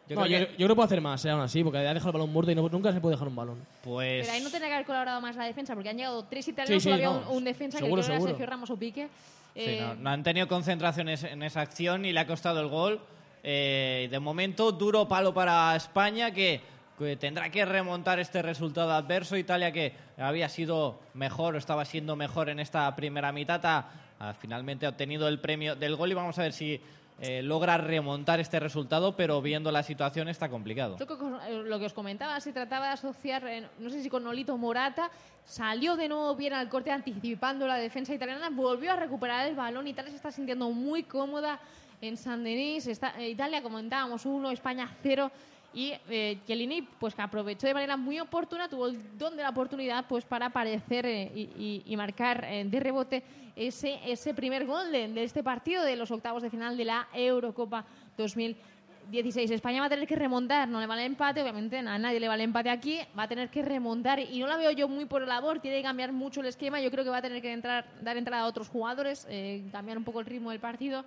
Yo No, creo yo, que- yo creo que puede hacer más, eh, aún así, porque ha dejado el balón muerto y no- nunca se puede dejar un balón. Pues... Pero ahí no tenía que haber colaborado más la defensa porque han llegado tres italianos, Sí, sí, solo había no, un, un defensa seguro, que creo era. Sergio Ramos o Pique. Sí, Eh, no, no han tenido concentraciones en esa acción y le ha costado el gol. Eh, de momento, duro palo para España que, que tendrá que remontar este resultado adverso. Italia que había sido mejor o estaba siendo mejor en esta primera mitad ha, ha finalmente obtenido el premio del gol y vamos a ver si eh, logra remontar este resultado, pero viendo la situación está complicado. Yo creo que, lo que os comentaba, se trataba de asociar, eh, no sé si con Nolito Morata, salió de nuevo bien al corte anticipando la defensa italiana, volvió a recuperar el balón, Italia se está sintiendo muy cómoda en San Denis, está, eh, Italia comentábamos 1, España 0 y eh, Chiellini pues que aprovechó de manera muy oportuna, tuvo el don de la oportunidad pues para aparecer eh, y, y- marcar eh, de rebote ese, ese primer gol de, de este partido de los octavos de final de la Eurocopa 2016. España va a tener que remontar, no le vale el empate, obviamente a nadie le vale el empate aquí, va a tener que remontar y no la veo yo muy por la labor, tiene que cambiar mucho el esquema, yo creo que va a tener que entrar, dar entrada a otros jugadores, eh, cambiar un poco el ritmo del partido.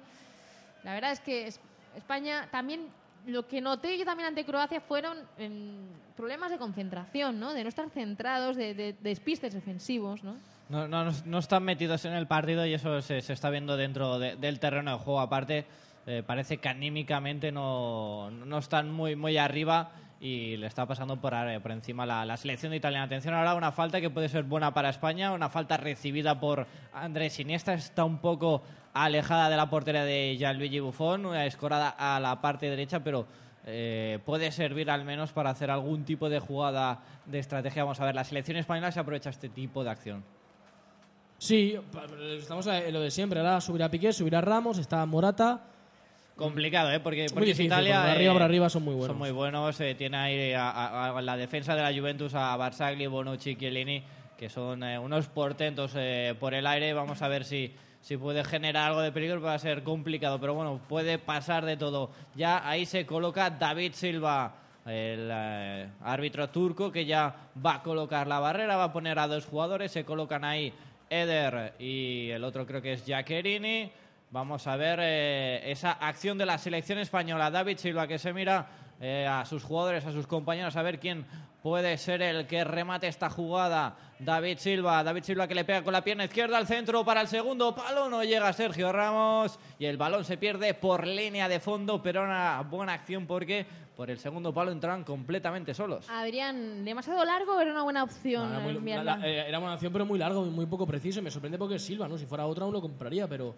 La verdad es que es- España también, lo que noté yo también ante Croacia fueron em, problemas de concentración, ¿no? De no estar centrados, de, de- de despistes defensivos, ¿no? No, no, no están metidos en el partido y eso se, se está viendo dentro de- del terreno de juego. Aparte, eh, parece que anímicamente no, no están muy, muy arriba y le está pasando por, por encima la, la selección de italiana. Atención ahora, una falta que puede ser buena para España, una falta recibida por Andrés Iniesta, está un poco alejada de la portería de Gianluigi Buffon, una escorada a la parte derecha, pero eh, puede servir al menos para hacer algún tipo de jugada de estrategia. Vamos a ver, la selección española se aprovecha este tipo de acción. Sí, estamos en lo de siempre. Ahora subirá Piqué, subirá Ramos, está Morata. Complicado, ¿eh? Porque, porque difícil, Italia. por arriba, eh, por arriba son muy buenos. Son muy buenos. eh, tiene ahí a, a- a la defensa de la Juventus a Barzagli, Bonucci, Chiellini, que son eh, unos portentos eh, por el aire. Vamos a ver si, si puede generar algo de peligro. Va a ser complicado, pero bueno, puede pasar de todo. Ya ahí se coloca David Silva. El eh, árbitro turco que ya va a colocar la barrera, va a poner a dos jugadores, se colocan ahí Eder y el otro creo que es Giaccherini. Vamos a ver eh, esa acción de la selección española. David Silva que se mira eh, a sus jugadores, a sus compañeros, a ver quién puede ser el que remate esta jugada. David Silva, David Silva que le pega con la pierna izquierda al centro para el segundo palo. No llega Sergio Ramos y el balón se pierde por línea de fondo, pero una buena acción porque por el segundo palo entraron completamente solos. Adrián, demasiado largo era una buena opción. Era, muy- enviarla. la- la- eh, era una acción, pero muy largo y muy poco preciso. Y me sorprende porque Silva, ¿no? Si fuera otra, aún lo compraría, pero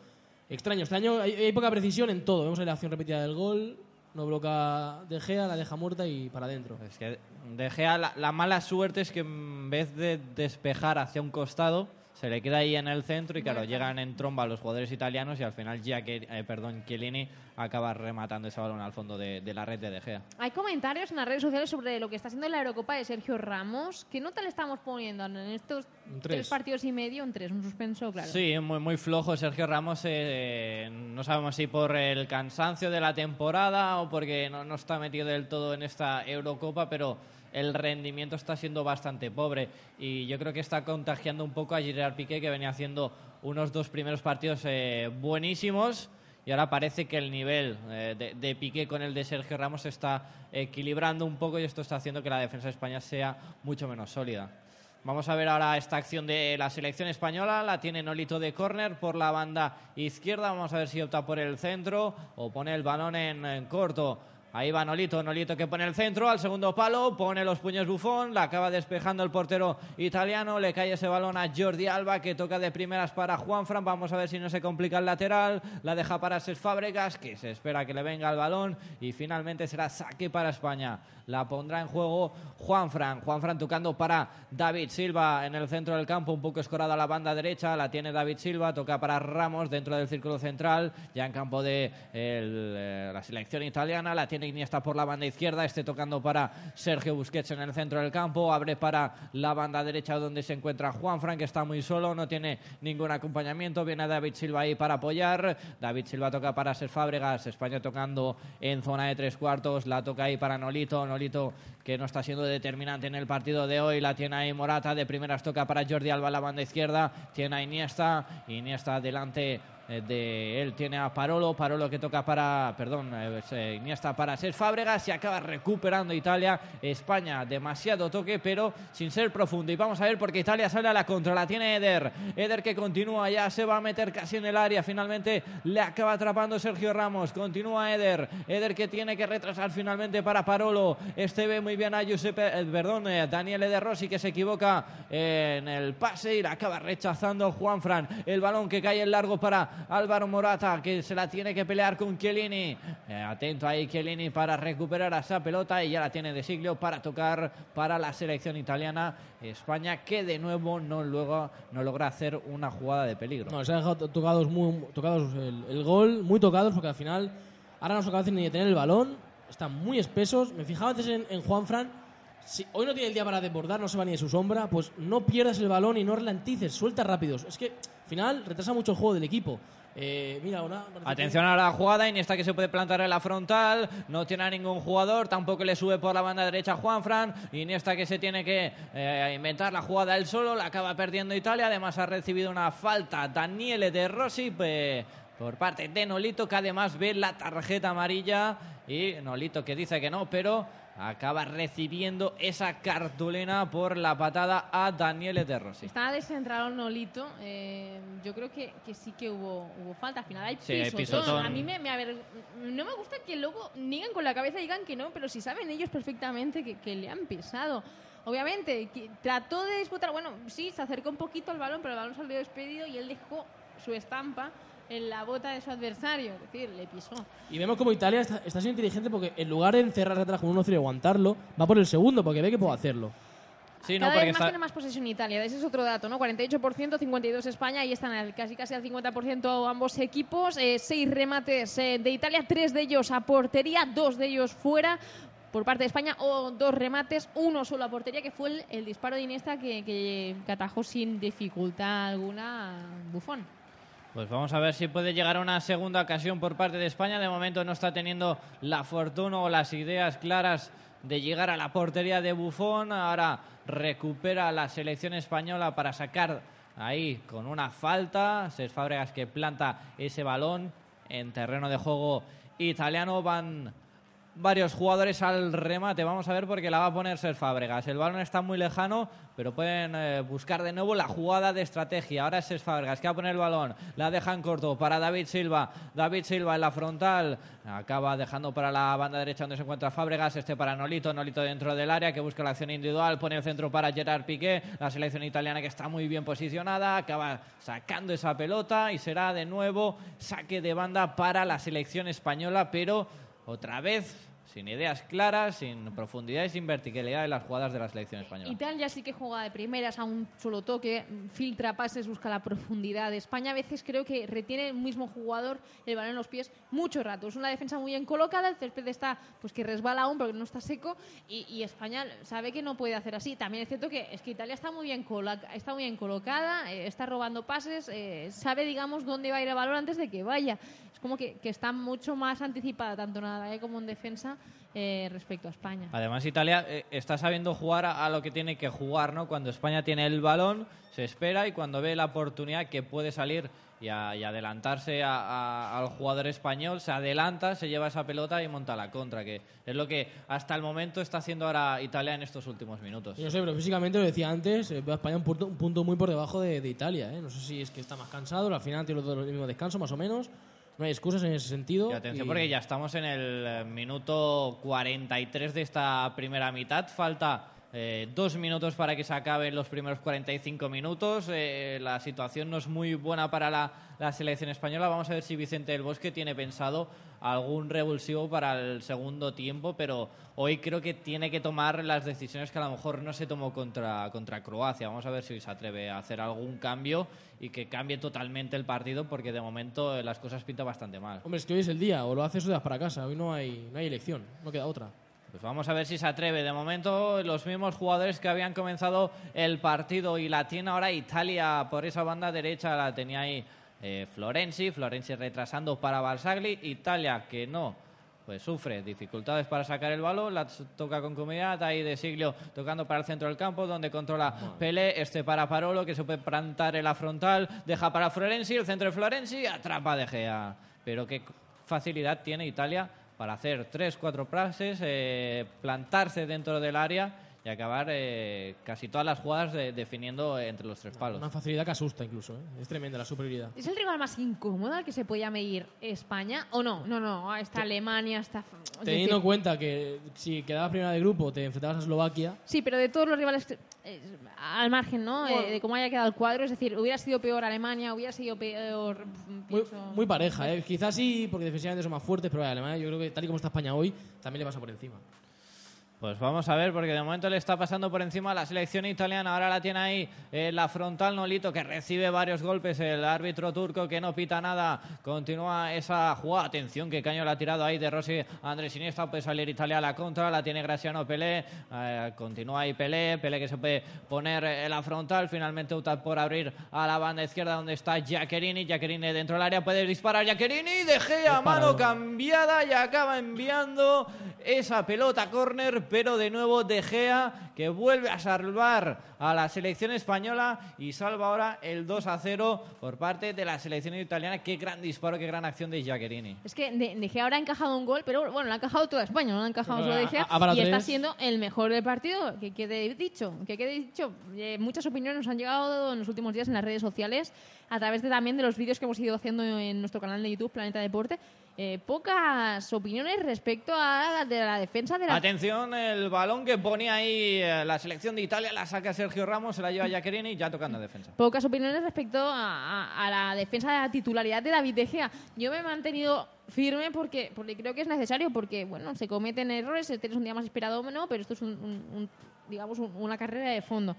extraño. Este año hay, hay poca precisión en todo. Vemos ahí la acción repetida del gol, no bloca De Gea, la deja muerta y para adentro. Es que De Gea, la, la mala suerte es que en vez de despejar hacia un costado, se le queda ahí en el centro y claro, llegan en tromba los jugadores italianos y al final Giacche- eh, perdón, Chiellini acaba rematando ese balón al fondo de, de la red de De Gea. Hay comentarios en las redes sociales sobre lo que está haciendo la Eurocopa de Sergio Ramos. ¿Qué nota le estamos poniendo en estos tres. tres. partidos y medio? Un tres, un suspenso, claro. Sí, muy, muy flojo Sergio Ramos. eh, no sabemos si por el cansancio de la temporada o porque no, no está metido del todo en esta Eurocopa, pero el rendimiento está siendo bastante pobre. Y yo creo que está contagiando un poco a Gerard Piqué, que venía haciendo unos dos primeros partidos eh, buenísimos. Y ahora parece que el nivel eh, de, de Piqué con el de Sergio Ramos está equilibrando un poco y esto está haciendo que la defensa de España sea mucho menos sólida. Vamos a ver ahora esta acción de la selección española. La tiene Nolito de córner por la banda izquierda. Vamos a ver si opta por el centro o pone el balón en corto. Ahí va Nolito, Nolito que pone el centro al segundo palo, pone los puños bufón, la acaba despejando el portero italiano, le cae ese balón a Jordi Alba que toca de primeras para Juanfran, vamos a ver si no se complica el lateral, la deja para Ses Fábregas que se espera que le venga el balón y finalmente será saque para España. La pondrá en juego Juanfran, Juanfran tocando para David Silva en el centro del campo, un poco escorada a la banda derecha, la tiene David Silva, toca para Ramos dentro del círculo central, ya en campo de eh, la selección italiana, la tiene Iniesta por la banda izquierda, este tocando para Sergio Busquets en el centro del campo, abre para la banda derecha donde se encuentra Juanfran, que está muy solo, no tiene ningún acompañamiento, viene David Silva ahí para apoyar, David Silva toca para Ser Fábregas, España tocando en zona de tres cuartos, la toca ahí para Nolito, Nolito que no está siendo determinante en el partido de hoy, la tiene ahí Morata, de primeras toca para Jordi Alba la banda izquierda, tiene a Iniesta, Iniesta delante eh, de él tiene a Parolo, Parolo que toca para, perdón, eh, es, eh, Iniesta para Ser Fábregas, se acaba recuperando Italia, España demasiado toque pero sin ser profundo. Y vamos a ver porque Italia sale a la contra, la tiene Eder, Eder que continúa ya se va a meter casi en el área, finalmente le acaba atrapando Sergio Ramos, continúa Eder, Eder que tiene que retrasar finalmente para Parolo, este ve muy bien a Giuseppe, eh, perdón, eh, Daniel Eder Rossi que se equivoca eh, en el pase y la acaba rechazando Juanfran, el balón que cae en largo para Álvaro Morata que se la tiene que pelear con Chiellini, Eh, atento ahí Chiellini para recuperar a esa pelota y ya la tiene de Siglio para tocar para la selección italiana, España que de nuevo no, luego, no logra hacer una jugada de peligro. No, se ha dejado to- tocados, muy, tocados el, el gol, muy tocados, porque al final ahora no capaces ni de tener el balón, están muy espesos. Me fijaba antes en, en Juanfran, si hoy no tiene el día para desbordar, no se va ni de su sombra, pues no pierdas el balón y no ralentices, suelta rápidos. Es que al final retrasa mucho el juego del equipo. Eh, mira, ahora. parece que- Atención a la jugada, Iniesta que se puede plantar en la frontal, no tiene a ningún jugador, tampoco le sube por la banda derecha Juanfran, Iniesta que se tiene que eh, inventar la jugada él solo, la acaba perdiendo Italia, además ha recibido una falta Daniele De Rossi, pe- por parte de Nolito, que además ve la tarjeta amarilla y Nolito que dice que no, pero acaba recibiendo esa cartulina por la patada a Daniele De Rossi. Está descentrado Nolito. eh, yo creo que, que sí que hubo, hubo falta. Al final hay Sí, pisotón. pisotón. A mí me, me aver- no me gusta que luego nieguen con la cabeza y digan que no, pero si saben ellos perfectamente que, que le han pisado. Obviamente, que trató de disputar. Bueno, sí, se acercó un poquito al balón, pero el balón salió despedido y él dejó su estampa en la bota de su adversario. Es decir, le pisó. Y vemos como Italia está, está siendo inteligente porque en lugar de encerrarse atrás con un 1 y aguantarlo, va por el segundo porque ve que puede hacerlo. Sí, no, Cada porque vez más está- tiene más posesión Italia, ese es otro dato, ¿no? 48%, 52 España, ahí están al- casi casi al 50% ambos equipos, eh, seis remates eh, de Italia, tres de ellos a portería, dos de ellos fuera por parte de España, o dos remates, uno solo a portería, que fue el, el disparo de Iniesta que, que, que atajó sin dificultad alguna a Bufón. Pues vamos a ver si puede llegar a una segunda ocasión por parte de España. De momento no está teniendo la fortuna o las ideas claras de llegar a la portería de Bufón. Ahora recupera la selección española para sacar ahí con una falta. Cés Fábregas que planta ese balón en terreno de juego italiano. Van varios jugadores al remate. Vamos a ver porque la va a poner Ser Fábregas. El balón está muy lejano, pero pueden eh, buscar de nuevo la jugada de estrategia. Ahora es Ser Fábregas que va a poner el balón. La dejan corto para David Silva. David Silva en la frontal. Acaba dejando para la banda derecha donde se encuentra Fábregas. Este para Nolito. Nolito dentro del área que busca la acción individual. Pone el centro para Gerard Piqué. La selección italiana que está muy bien posicionada. Acaba sacando esa pelota y será de nuevo saque de banda para la selección española. Pero otra vez sin ideas claras, sin profundidad y sin verticalidad en las jugadas de la selección española. Italia sí que juega de primeras a un solo toque, filtra pases, busca la profundidad. España a veces creo que retiene el mismo jugador el balón en los pies mucho rato. Es una defensa muy bien colocada, el césped está pues que resbala aún porque no está seco y, y España sabe que no puede hacer así. También es cierto que es que Italia está muy bien, está muy bien colocada, eh, está robando pases, eh, sabe digamos dónde va a ir el balón antes de que vaya. Es como que, que está mucho más anticipada tanto en ataque como en defensa eh, respecto a España. Además, Italia eh, está sabiendo jugar a, a lo que tiene que jugar, ¿no? Cuando España tiene el balón, se espera y cuando ve la oportunidad que puede salir y, a- y adelantarse a- a- al jugador español, se adelanta, se lleva esa pelota y monta la contra, que es lo que hasta el momento está haciendo ahora Italia en estos últimos minutos. No sé, pero físicamente lo decía antes, eh, España un punto, un punto muy por debajo de, de Italia. ¿eh? No sé si es que está más cansado, al final tiene los dos el mismo descanso, más o menos. No hay excusas en ese sentido. Y atención y- porque ya estamos en el eh, minuto 43 de esta primera mitad. Falta eh, dos minutos para que se acaben los primeros 45 minutos. Eh, la situación no es muy buena para la, la selección española. Vamos a ver si Vicente del Bosque tiene pensado algún revulsivo para el segundo tiempo, pero hoy creo que tiene que tomar las decisiones que a lo mejor no se tomó contra, contra Croacia. Vamos a ver si se atreve a hacer algún cambio y que cambie totalmente el partido, porque de momento eh, las cosas pintan bastante mal. Hombre, es que hoy es el día, o lo haces o das para casa. Hoy no hay, no hay elección, no queda otra. Pues vamos a ver si se atreve. De momento, los mismos jugadores que habían comenzado el partido y la tiene ahora Italia por esa banda derecha, la tenía ahí eh, Florenzi. Florenzi retrasando para Barsagli. Italia que no, pues sufre dificultades para sacar el balón. La toca con comodidad. Ahí de Siglio tocando para el centro del campo, donde controla Pelé. Este para Parolo, que se puede plantar en la frontal. Deja para Florenzi. El centro de Florenzi. Atrapa de Gea. Pero qué facilidad tiene Italia para hacer tres, cuatro pases, eh, plantarse dentro del área y acabar eh, casi todas las jugadas de- definiendo entre los tres palos. Una facilidad que asusta incluso. ¿eh? Es tremenda la superioridad. ¿Es el rival más incómodo al que se podía medir España? ¿O no? No, no. Está Alemania, está. es Teniendo en decir, cuenta que si quedabas primera de grupo te enfrentabas a Eslovaquia, Sí, pero de todos los rivales, eh, al margen, ¿no? Eh, de cómo haya quedado el cuadro, es decir, hubiera sido peor Alemania, hubiera sido peor. mm, muy, pienso- muy pareja. ¿eh? Quizás sí, porque defensivamente son más fuertes, pero Alemania yo creo que tal y como está España hoy, también le pasa por encima. Pues vamos a ver, porque de momento le está pasando por encima a la selección italiana. Ahora la tiene ahí eh, la frontal Nolito, que recibe varios golpes. El árbitro turco que no pita nada. Continúa esa jugada. Atención, que caño la ha tirado ahí de Rossi a Andrés Iniesta. Puede salir Italia a la contra. La tiene Graciano Pelé. Eh, continúa ahí Pelé. Pelé que se puede poner en la frontal. Finalmente opta por abrir a la banda izquierda donde está Giaccherini. Giaccherini dentro del área. Puede disparar Giaccherini. De Gea, Qué mano cambiada y acaba enviando esa pelota córner, pero de nuevo De Gea que vuelve a salvar a la selección española y salva ahora el 2 a 0 por parte de la selección italiana. Qué gran disparo, qué gran acción de Giaccherini. Es que De, de Gea ahora ha encajado un gol, pero bueno, lo ha encajado toda España, no lo ha encajado solo De a- Gea a- a para y está siendo el mejor del partido. Que quede dicho, que quede dicho. Eh, muchas opiniones nos han llegado en los últimos días en las redes sociales a través de, también de los vídeos que hemos ido haciendo en nuestro canal de YouTube, Planeta Deporte. Eh, pocas opiniones respecto a de la defensa de la Atención, el balón que ponía ahí eh, la selección de Italia, la saca Sergio Ramos, se la lleva Giaccherini, ya tocando defensa. pocas opiniones respecto a, a- a la defensa de la titularidad de David De Gea. Yo me he mantenido firme porque, porque creo que es necesario, porque bueno, se cometen errores, este es un día más inspirado o no, pero esto es un, un- un- digamos un- una carrera de fondo.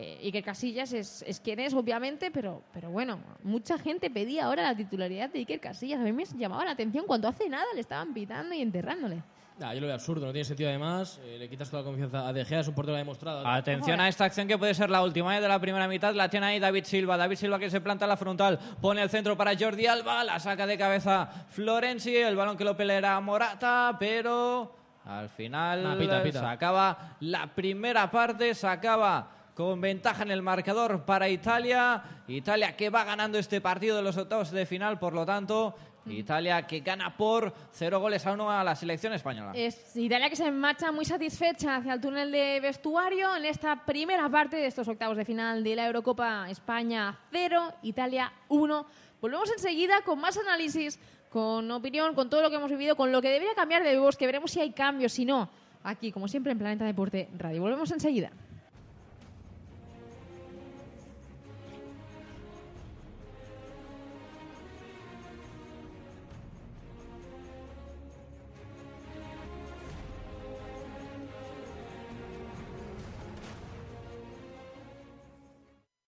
Eh, y que Casillas es, es quien es, obviamente, pero, pero bueno, mucha gente pedía ahora la titularidad de Iker Casillas. A mí me llamaba la atención cuando hace nada le estaban pitando y enterrándole. Nah, yo lo veo absurdo, no tiene sentido además. eh, le quitas toda la confianza a De Gea, es un portero demostrado. Atención a esta acción que puede ser la última eh, de la primera mitad. La tiene ahí David Silva. David Silva que se planta en la frontal. Pone el centro para Jordi Alba. La saca de cabeza Florenzi. El balón que lo pelea Morata. Pero al final Ah, pita, pita. se acaba la primera parte. Se acaba con ventaja en el marcador para Italia. Italia que va ganando este partido de los octavos de final. Por lo tanto, Italia que gana por cero goles a uno a la selección española. Es Italia que se marcha muy satisfecha hacia el túnel de vestuario en esta primera parte de estos octavos de final de la Eurocopa. España 0, Italia 1. Volvemos enseguida con más análisis, con opinión, con todo lo que hemos vivido, con lo que debería cambiar de que veremos si hay cambios, si no. Aquí, como siempre, en Planeta Deporte Radio. Volvemos enseguida.